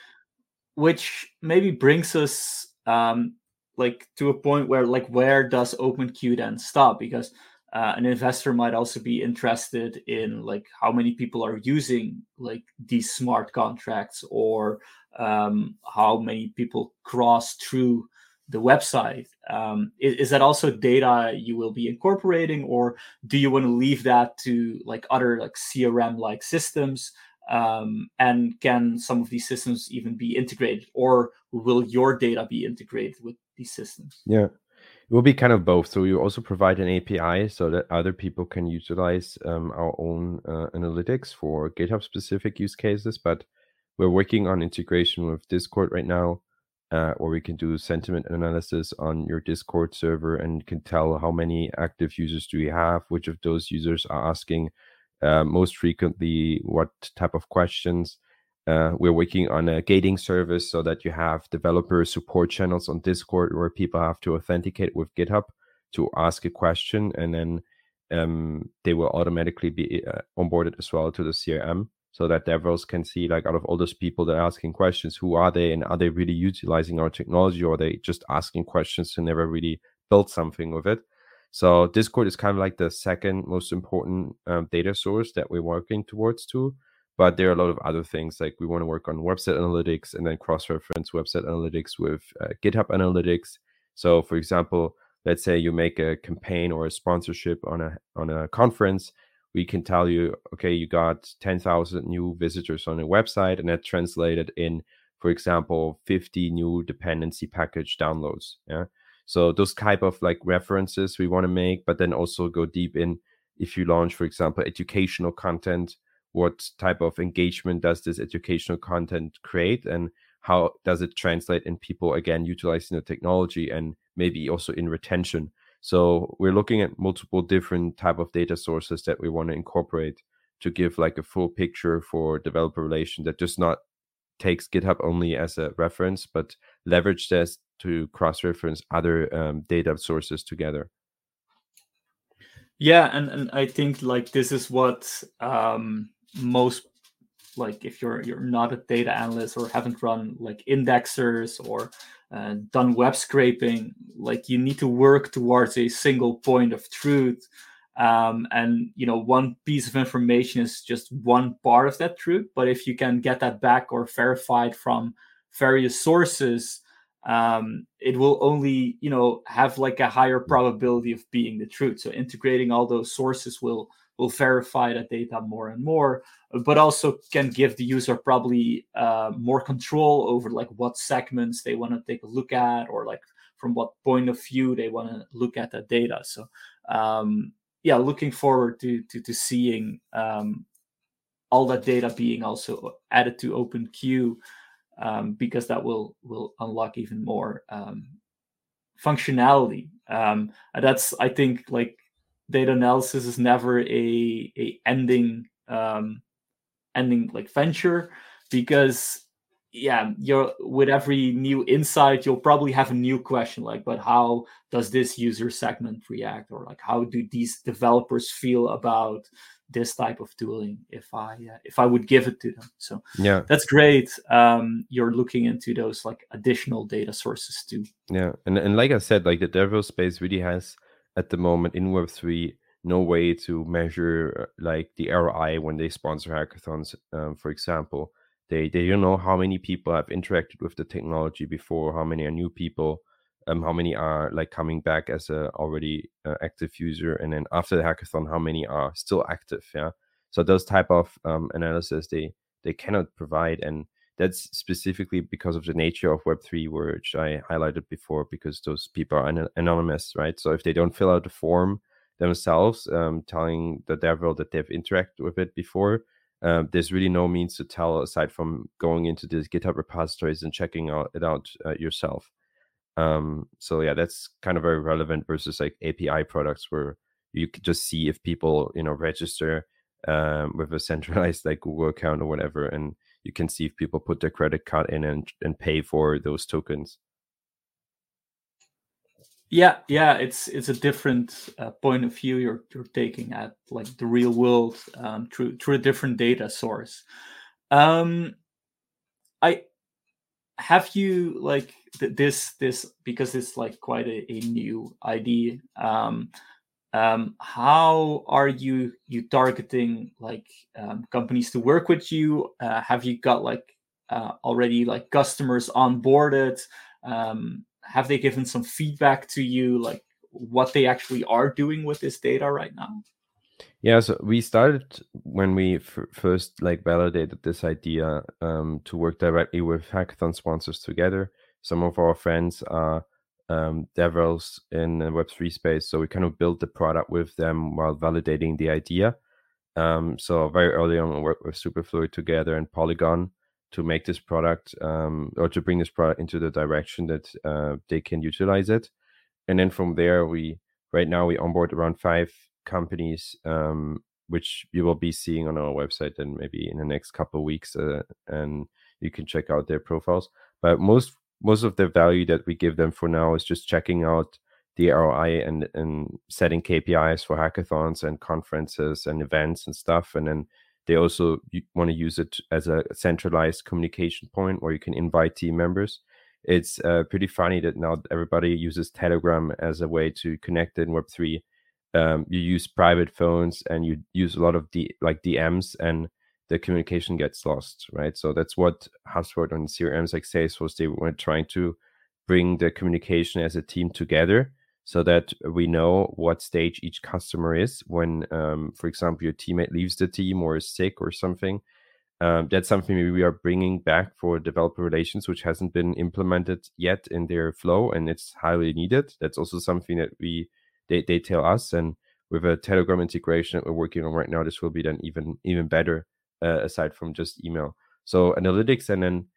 Which maybe brings us um, like to a point where like where does OpenQ then stop? Because uh, an investor might also be interested in like how many people are using like these smart contracts or um, how many people cross through the website um, is, is, that also data you will be incorporating or do you want to leave that to like other like crm like systems um, and can some of these systems even be integrated or will your data be integrated with these systems. Yeah. It will be kind of both. So you also provide an API so that other people can utilize um, our own uh, analytics for GitHub specific use cases. But we're working on integration with Discord right now, uh, where we can do sentiment analysis on your Discord server and can tell how many active users do we have, which of those users are asking uh, most frequently, what type of questions uh, we're working on a gating service so that you have developer support channels on Discord where people have to authenticate with GitHub to ask a question, and then um, they will automatically be uh, onboarded as well to the CRM so that devs can see like out of all those people that are asking questions, who are they and are they really utilizing our technology or are they just asking questions to never really build something with it? So Discord is kind of like the second most important um, data source that we're working towards too but there are a lot of other things like we want to work on website analytics and then cross-reference website analytics with uh, github analytics. So for example let's say you make a campaign or a sponsorship on a on a conference we can tell you okay you got 10,000 new visitors on a website and that translated in for example 50 new dependency package downloads yeah? So those type of like references we want to make but then also go deep in if you launch for example educational content what type of engagement does this educational content create and how does it translate in people again utilizing the technology and maybe also in retention? So we're looking at multiple different type of data sources that we want to incorporate to give like a full picture for developer relation that just not takes github only as a reference but leverage this to cross reference other um, data sources together. Yeah and, and i think like this is what um most like if you're you're not a data analyst or haven't run like indexers or uh, done web scraping like you need to work towards a single point of truth. Um, and you know one piece of information is just one part of that truth but if you can get that back or verified from various sources um, it will only you know have like a higher probability of being the truth. So integrating all those sources will will verify that data more and more, but also can give the user probably uh, more control over like what segments they want to take a look at or like from what point of view they want to look at that data. So um, yeah, looking forward to to, to seeing um, all that data being also added to OpenQ um, because that will will unlock even more um, functionality. Um, that's I think like data analysis is never a a ending um, ending like venture because yeah you're with every new insight you'll probably have a new question like but how does this user segment react? or like how do these developers feel about this type of tooling if i uh, if i would give it to them? So yeah. that's great um you're looking into those like additional data sources too. Yeah and, and like i said like the dev space really has at the moment in web3 no way to measure uh, like the roi when they sponsor hackathons um, for example they they don't know how many people have interacted with the technology before, how many are new people, um, how many are like coming back as a already uh, active user, and then after the hackathon, how many are still active. Yeah, so those type of um, analysis they they cannot provide, and that's specifically because of the nature of Web three, which I highlighted before, because those people are an- anonymous, right? So if they don't fill out the form themselves, um, telling the DevRel that they've interacted with it before, um, there's really no means to tell aside from going into the GitHub repositories and checking out, it out uh, yourself. Um, so yeah, that's kind of very relevant versus like API products where you could just see if people you know register um, with a centralized like Google account or whatever, and you can see if people put their credit card in and and pay for those tokens. Yeah, yeah, it's it's a different uh, point of view you're you're taking at like the real world um, through through a different data source. Um, I have you like th- this this because it's like quite a, a new idea. Um, um, how are you you targeting like um, companies to work with you? Uh, have you got like uh, already like customers onboarded? Um, have they given some feedback to you like what they actually are doing with this data right now yeah so we started when we f- first like validated this idea um, to work directly with hackathon sponsors together some of our friends are um, DevRels in the web3 space so we kind of built the product with them while validating the idea um, so very early on we worked with superfluid together and polygon to make this product um, or to bring this product into the direction that uh, they can utilize it. And then from there, we right now we onboard around five companies, um, which you will be seeing on our website and maybe in the next couple weeks, uh, and you can check out their profiles. But most most of the value that we give them for now is just checking out the ROI and and setting KPIs for hackathons and conferences and events and stuff, and then they also want to use it as a centralized communication point where you can invite team members. It's uh, pretty funny that now everybody uses Telegram as a way to connect in Web3. Um, you use private phones and you use a lot of D, like DMs and the communication gets lost, right? So that's what HubSpot and CRMs like Salesforce, they were trying to bring the communication as a team together so that we know what stage each customer is when, um, for example, your teammate leaves the team or is sick or something. Um, that's something we are bringing back for developer relations, which hasn't been implemented yet in their flow, and it's highly needed. That's also something that we they, they tell us, and with a Telegram integration that we're working on right now, this will be then even even better uh, aside from just email. So analytics and then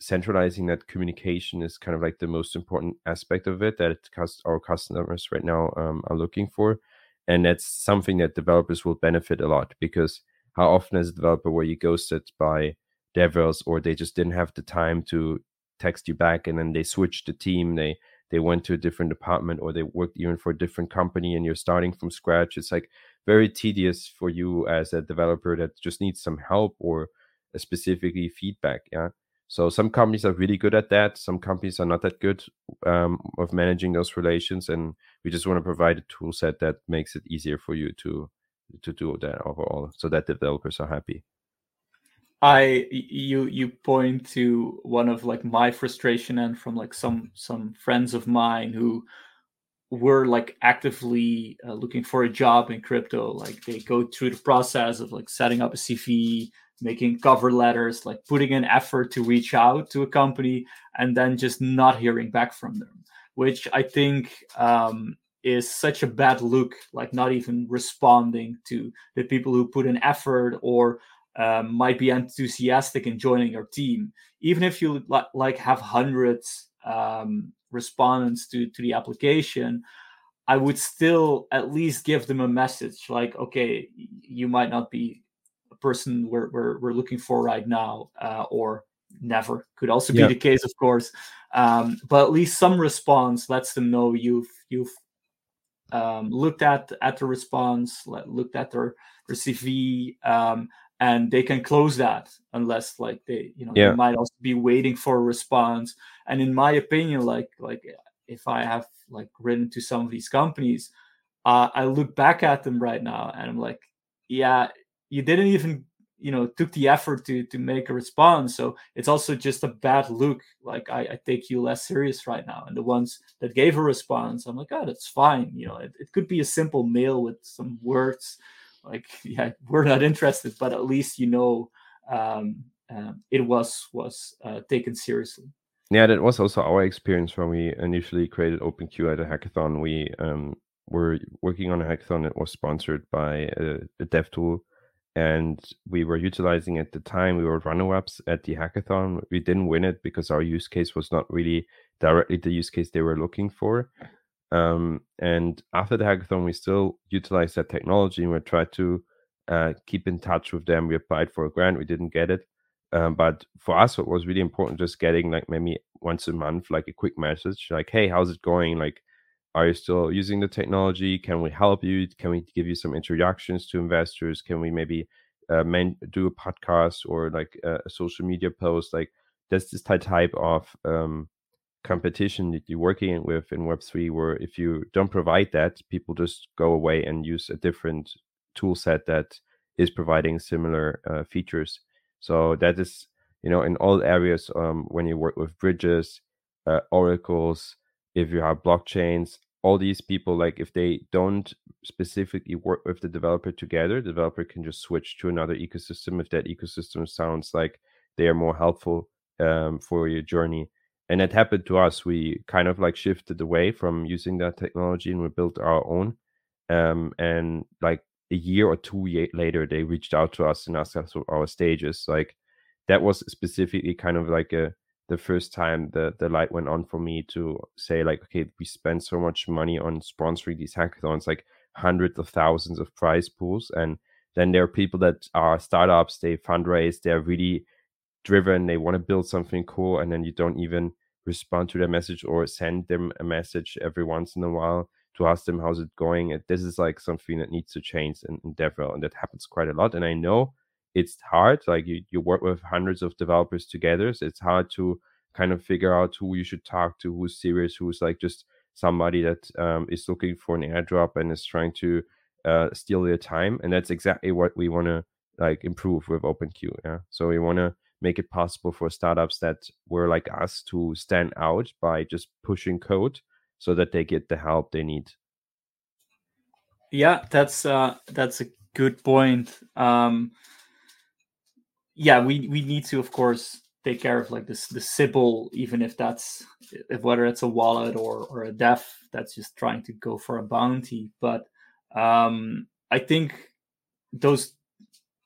centralizing that communication is kind of like the most important aspect of it that our customers right now um, are looking for and that's something that developers will benefit a lot because how often as a developer were you ghosted by DevRels or they just didn't have the time to text you back and then they switched the team they they went to a different department or they worked even for a different company and you're starting from scratch it's like very tedious for you as a developer that just needs some help or specifically feedback yeah so some companies are really good at that. Some companies are not that good um, of managing those relations, and we just want to provide a tool set that makes it easier for you to to do that overall, so that developers are happy. I you you point to one of like my frustration and from like some some friends of mine who were like actively uh, looking for a job in crypto like they go through the process of like setting up a cv making cover letters like putting an effort to reach out to a company and then just not hearing back from them which i think um, is such a bad look like not even responding to the people who put an effort or um, might be enthusiastic in joining your team. Even if you like have hundreds um, respondents to to the application i would still at least give them a message like okay you might not be a person we're we're, we're looking for right now uh, or never. Could also be the case of course um, but at least some response lets them know you've you've um, looked at at the response looked at their, their cv um, and they can close that unless like they you know yeah. they might also be waiting for a response. And in my opinion like like if i have like written to some of these companies uh, i look back at them right now and i'm like yeah you didn't even you know took the effort to to make a response. So it's also just a bad look. Like i, I take you less serious right now. And the ones that gave a response i'm like oh that's fine. You know it, it could be a simple mail with some words like yeah we're not interested but at least you know um, uh, it was was uh, taken seriously. Yeah that was also our experience when we initially created openq at a hackathon. We um, were working on a hackathon that was sponsored by a, a dev tool and we were utilizing at the time we were runner-ups at the hackathon. We didn't win it because our use case was not really directly the use case they were looking for um, and after the hackathon, we still utilized that technology and we tried to uh, keep in touch with them. We applied for a grant, we didn't get it. Um, but for us, what was really important just getting like maybe once a month, like a quick message, like, "Hey, how's it going? Like, are you still using the technology? Can we help you? Can we give you some introductions to investors? Can we maybe uh, do a podcast or like a, a social media post? Like, that's this type of um, competition that you're working with in Web3, where if you don't provide that, people just go away and use a different tool set that is providing similar uh, features. So that is, you know, in all areas um, when you work with bridges, uh, oracles, if you have blockchains, all these people, like if they don't specifically work with the developer together, the developer can just switch to another ecosystem if that ecosystem sounds like they are more helpful um, for your journey and it happened to us. We kind of like shifted away from using that technology and we built our own. Um, and like a year or two later they reached out to us and asked us for our stages. Like that was specifically kind of like a the first time the the light went on for me to say like okay we spend so much money on sponsoring these hackathons like hundreds of thousands of prize pools. And then there are people that are startups they fundraise they're really driven they want to build something cool and then you don't even respond to their message or send them a message every once in a while to ask them how's it going. And This is like something that needs to change in, in DevRel, and that happens quite a lot. And I know it's hard. Like you, you work with hundreds of developers together, so it's hard to kind of figure out who you should talk to, who's serious, who's like just somebody that um, is looking for an airdrop and is trying to uh, steal your time. And that's exactly what we want to like improve with OpenQ. Yeah. So we want to make it possible for startups that were like us to stand out by just pushing code so that they get the help they need. Yeah that's uh that's a good point. Um yeah we we need to of course take care of like this the sybil even if that's if whether it's a wallet or or a dev that's just trying to go for a bounty. But um i think those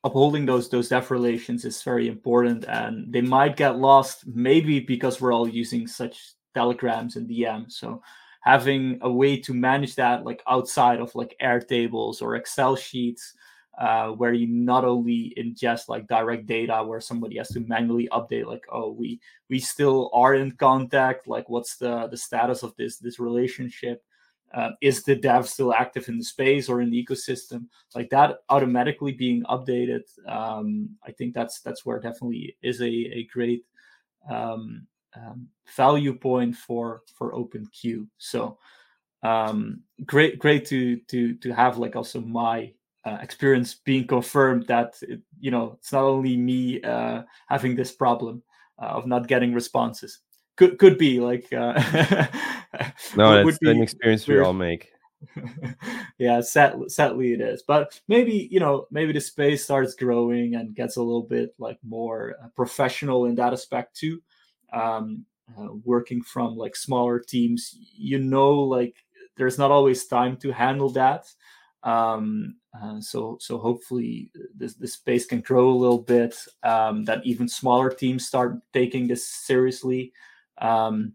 upholding those those dev relations is very important and they might get lost maybe because we're all using such telegrams and dms so having a way to manage that like outside of like Airtables or excel sheets uh, where you not only ingest like direct data where somebody has to manually update like oh we we still are in contact like what's the the status of this this relationship uh, is the dev still active in the space or in the ecosystem? Like that automatically being updated um, i think that's that's where definitely is a, a great um, um, value point for for openq. So um, great great to to to have like also my uh, experience being confirmed that it, you know it's not only me uh, having this problem uh, of not getting responses could could be like uh, no, that's an experience we all make. yeah, sadly, sadly it is. But maybe you know, maybe the space starts growing and gets a little bit like more uh, professional in that aspect too. Um, uh, working from like smaller teams, you know, like there's not always time to handle that. Um, uh, so so hopefully this this space can grow a little bit. Um, that even smaller teams start taking this seriously. Um,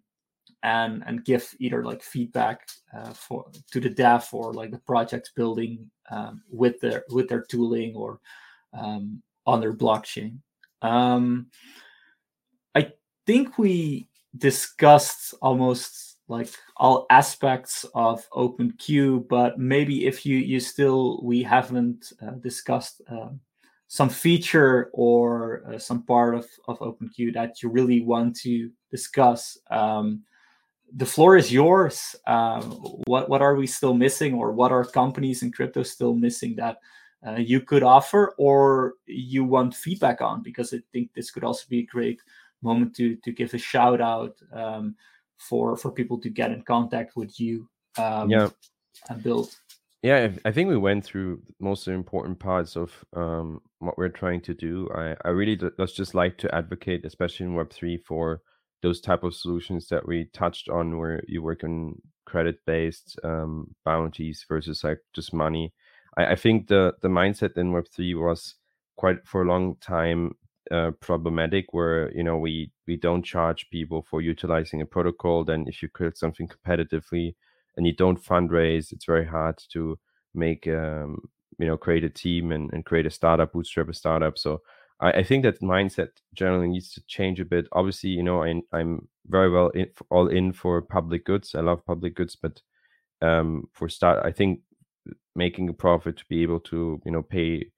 and and give either like feedback uh, for to the dev or like the project building um, with their with their tooling or um, on their blockchain. Um, I think we discussed almost like all aspects of OpenQ, but maybe if you you still we haven't uh, discussed uh, some feature or uh, some part of, of OpenQ that you really want to discuss. Um, the floor is yours. Um, what what are we still missing, or what are companies in crypto still missing that uh, you could offer, or you want feedback on? Because I think this could also be a great moment to to give a shout out um, for for people to get in contact with you. Um, yeah, and build. Yeah, I think we went through most of the important parts of um, what we're trying to do. I, I really just just like to advocate, especially in Web three, for those type of solutions that we touched on where you work on credit based um, bounties versus like just money. I, I, think the the mindset in web3 was quite for a long time uh, problematic where you know we we don't charge people for utilizing a protocol then if you create something competitively and you don't fundraise it's very hard to make um, you know create a team and, and create a startup bootstrap a startup. So I, I think that mindset generally needs to change a bit. Obviously, you know, I, I'm very well in, all in for public goods. I love public goods, but um, for start, I think making a profit to be able to, you know, pay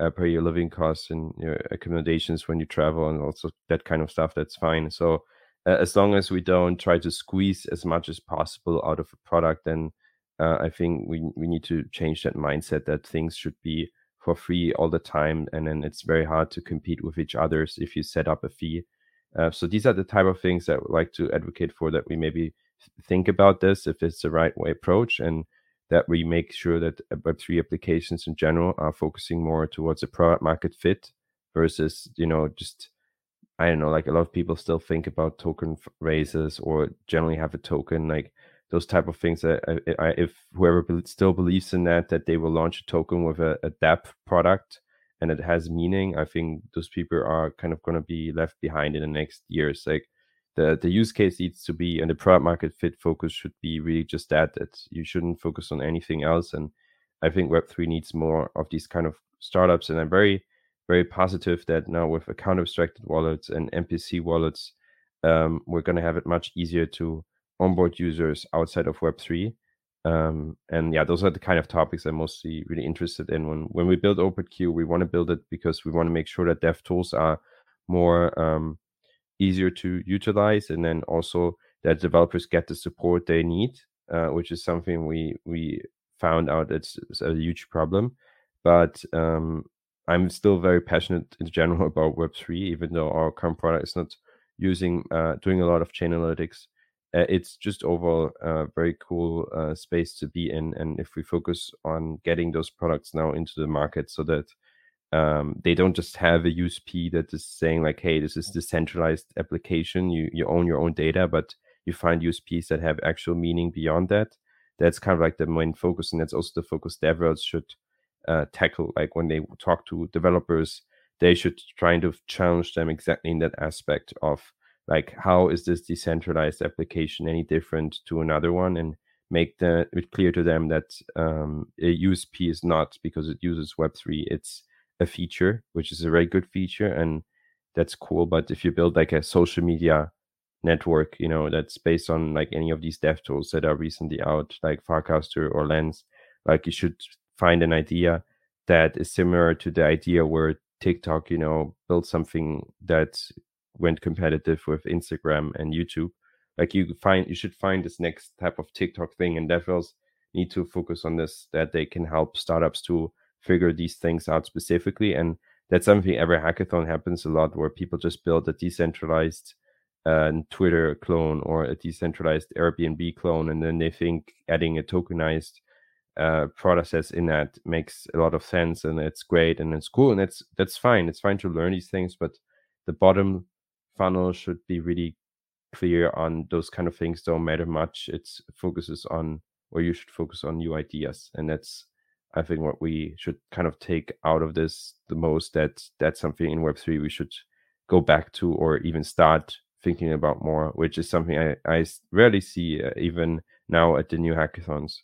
uh, pay your living costs and your accommodations when you travel and also that kind of stuff. That's fine. So uh, as long as we don't try to squeeze as much as possible out of a product, then uh, I think we we need to change that mindset that things should be for free all the time, and then it's very hard to compete with each others if you set up a fee. Uh, so these are the type of things that I like to advocate for that we maybe think about this if it's the right way approach and that we make sure that web3 applications in general are focusing more towards a product market fit versus you know just i don't know like a lot of people still think about token raises or generally have a token like those type of things. That I, I, if whoever still believes in that, that they will launch a token with a, a dApp product and it has meaning, I think those people are kind of going to be left behind in the next years. Like the the use case needs to be and the product market fit focus should be really just that. That you shouldn't focus on anything else. And I think Web three needs more of these kind of startups. And I'm very very positive that now with account abstracted wallets and MPC wallets, um, we're going to have it much easier to onboard users outside of Web3. Um, and yeah, those are the kind of topics I'm mostly really interested in. When when we build OpenQ, we want to build it because we want to make sure that dev tools are more um, easier to utilize, and then also that developers get the support they need, uh, which is something we we found out it's, it's a huge problem. But um, I'm still very passionate in general about Web3, even though our current product is not using uh, doing a lot of chain analytics uh, it's just overall a very cool uh, space to be in. And if we focus on getting those products now into the market so that um, they don't just have a USP that is saying like, hey, this is decentralized application. You you own your own data, but you find USPs that have actual meaning beyond that. That's kind of like the main focus, and that's also the focus DevRels should uh, tackle. Like when they talk to developers, they should try to challenge them exactly in that aspect of like how is this decentralized application any different to another one and make the, it clear to them that um, a USP is not because it uses Web3. It's a feature, which is a very good feature, and that's cool. But if you build like a social media network, you know, that's based on like any of these dev tools that are recently out, like Farcaster or Lens, like you should find an idea that is similar to the idea where TikTok, you know, built something that went competitive with Instagram and YouTube. Like you find you should find this next type of TikTok thing, and DevRels need to focus on this that they can help startups to figure these things out specifically. And that's something every hackathon happens a lot where people just build a decentralized a Twitter clone or a decentralized Airbnb clone, and then they think adding a tokenized uh, process in that makes a lot of sense and it's great and it's cool and it's that's fine. It's fine to learn these things, but the bottom funnel should be really clear on those kind of things. Don't matter much. It focuses on or you should focus on new ideas, and that's I think what we should kind of take out of this the most. That that's something in Web three we should go back to or even start thinking about more, which is something I, I rarely see uh, even now at the new hackathons.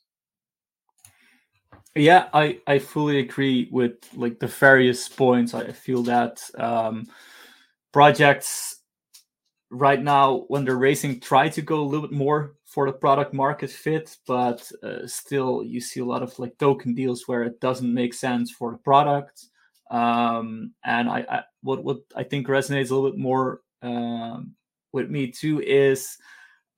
Yeah, I, I fully agree with like the various points. I feel that um, projects right now, when they're racing, try to go a little bit more for the product market fit, but uh, still you see a lot of like token deals where it doesn't make sense for the product. Um, and I, I what what I think resonates a little bit more um, with me too is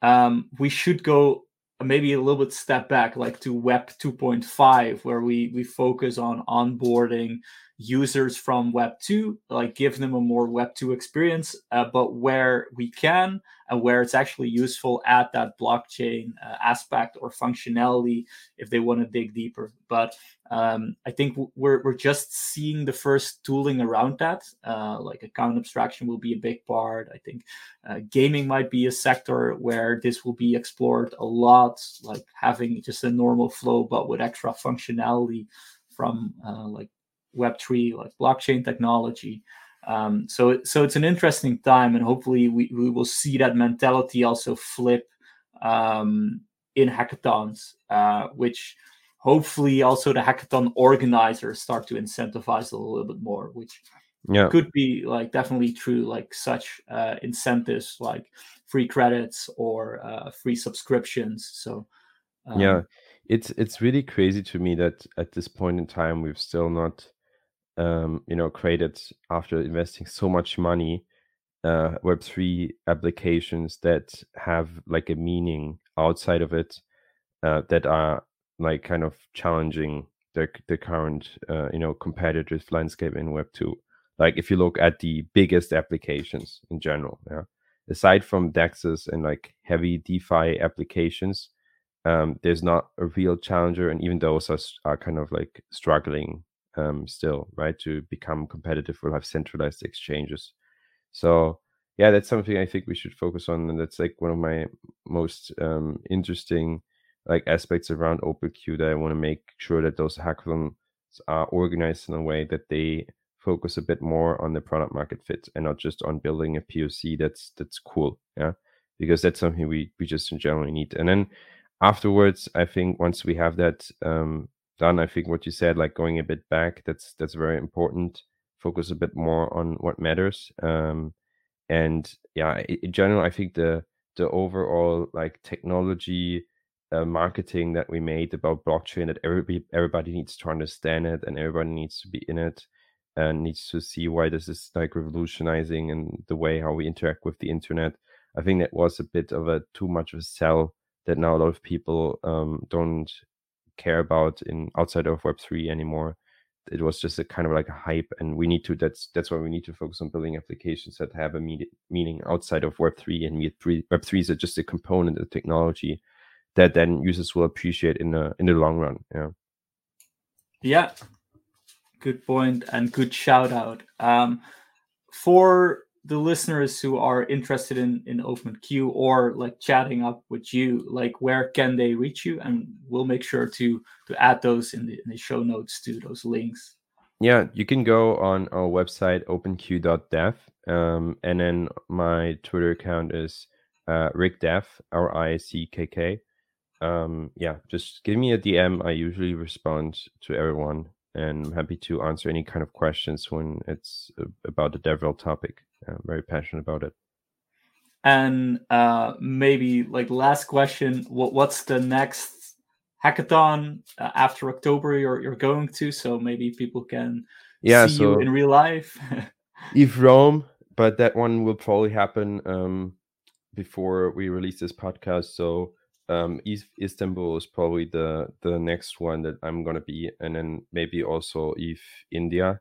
um, we should go maybe a little bit step back like to web 2.5 where we we focus on onboarding users from web 2 like give them a more web 2 experience uh, but where we can and where it's actually useful add that blockchain uh, aspect or functionality if they want to dig deeper. But um, i think we're, we're just seeing the first tooling around that. Uh, like account abstraction will be a big part. I think uh, gaming might be a sector where this will be explored a lot like having just a normal flow but with extra functionality from uh, like Web3, like blockchain technology. Um, so, so it's an interesting time, and hopefully, we, we will see that mentality also flip um, in hackathons, uh, which hopefully also the hackathon organizers start to incentivize a little bit more, which yeah. could be like definitely true, like such uh, incentives like free credits or uh, free subscriptions. So, um, yeah, it's it's really crazy to me that at this point in time we've still not um, you know, created after investing so much money, uh, Web3 applications that have like a meaning outside of it uh, that are like kind of challenging the, the current, uh, you know, competitive landscape in Web2. Like if you look at the biggest applications in general, yeah, aside from DEXs and like heavy DeFi applications, um, there's not a real challenger, and even those are, are kind of like struggling um, still, right? To become competitive, we'll have centralized exchanges. So yeah, that's something I think we should focus on, and that's like one of my most um, interesting like aspects around OpenQ that I want to make sure that those hackathons are organized in a way that they focus a bit more on the product market fit and not just on building a POC that's that's cool, yeah, because that's something we we just in general need. And then afterwards, I think once we have that um, done. I think what you said, like going a bit back, that's that's very important. Focus a bit more on what matters. Um, and yeah, in general, I think the the overall like technology uh, marketing that we made about blockchain that everybody everybody needs to understand it and everybody needs to be in it and needs to see why this is like revolutionizing and the way how we interact with the internet. I think that was a bit of a too much of a sell that now a lot of people um, don't care about in outside of Web3 anymore. It was just a kind of like a hype, and we need to. That's that's why we need to focus on building applications that have a me- meaning outside of Web3, and Web3 is just a component of technology that then users will appreciate in the in the long run. Yeah. Yeah. Good point and good shout out. Um, for the listeners who are interested in in OpenQ or like chatting up with you, like where can they reach you? And we'll make sure to to add those in the, in the show notes to those links. Yeah, you can go on our website openq.dev, um, and then my Twitter account is uh, rickkdev, R I C K K. Um, yeah, just give me a DM. I usually respond to everyone, and I'm happy to answer any kind of questions when it's about the DevRel topic. I'm very passionate about it. And uh, maybe like last question, what what's the next hackathon uh, after October you're you're going to? So maybe people can yeah, see so you in real life. ETHRome, but that one will probably happen um, before we release this podcast. So um, Istanbul is probably the the next one that I'm gonna be, and then maybe also if India.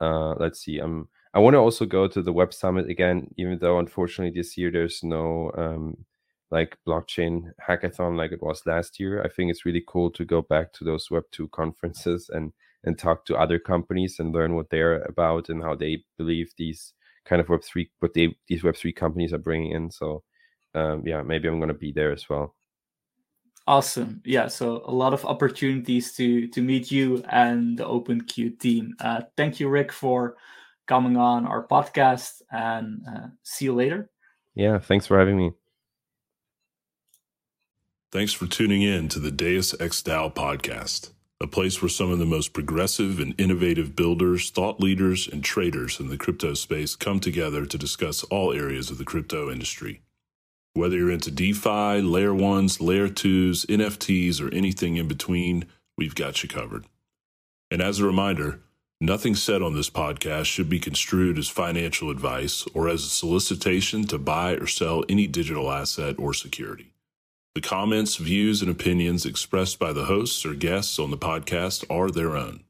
Uh, let's see. I'm I want to also go to the Web Summit again, even though unfortunately this year there's no um, like blockchain hackathon like it was last year. I think it's really cool to go back to those Web two conferences and and talk to other companies and learn what they're about and how they believe these kind of Web three what they these Web three companies are bringing in. So um, yeah, maybe I'm gonna be there as well. Awesome. Yeah. So a lot of opportunities to to meet you and the OpenQ team. Uh, thank you, Rick, for coming on our podcast, and uh, see you later. Yeah. Thanks for having me. Thanks for tuning in to the Deus Ex DAO podcast, a place where some of the most progressive and innovative builders, thought leaders, and traders in the crypto space come together to discuss all areas of the crypto industry. Whether you're into DeFi, layer ones, layer twos, NFTs, or anything in between, we've got you covered. And as a reminder, nothing said on this podcast should be construed as financial advice or as a solicitation to buy or sell any digital asset or security. The comments, views, and opinions expressed by the hosts or guests on the podcast are their own.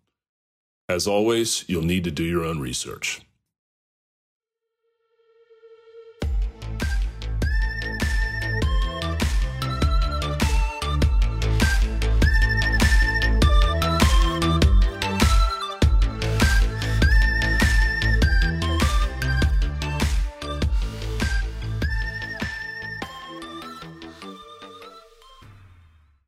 As always, you'll need to do your own research.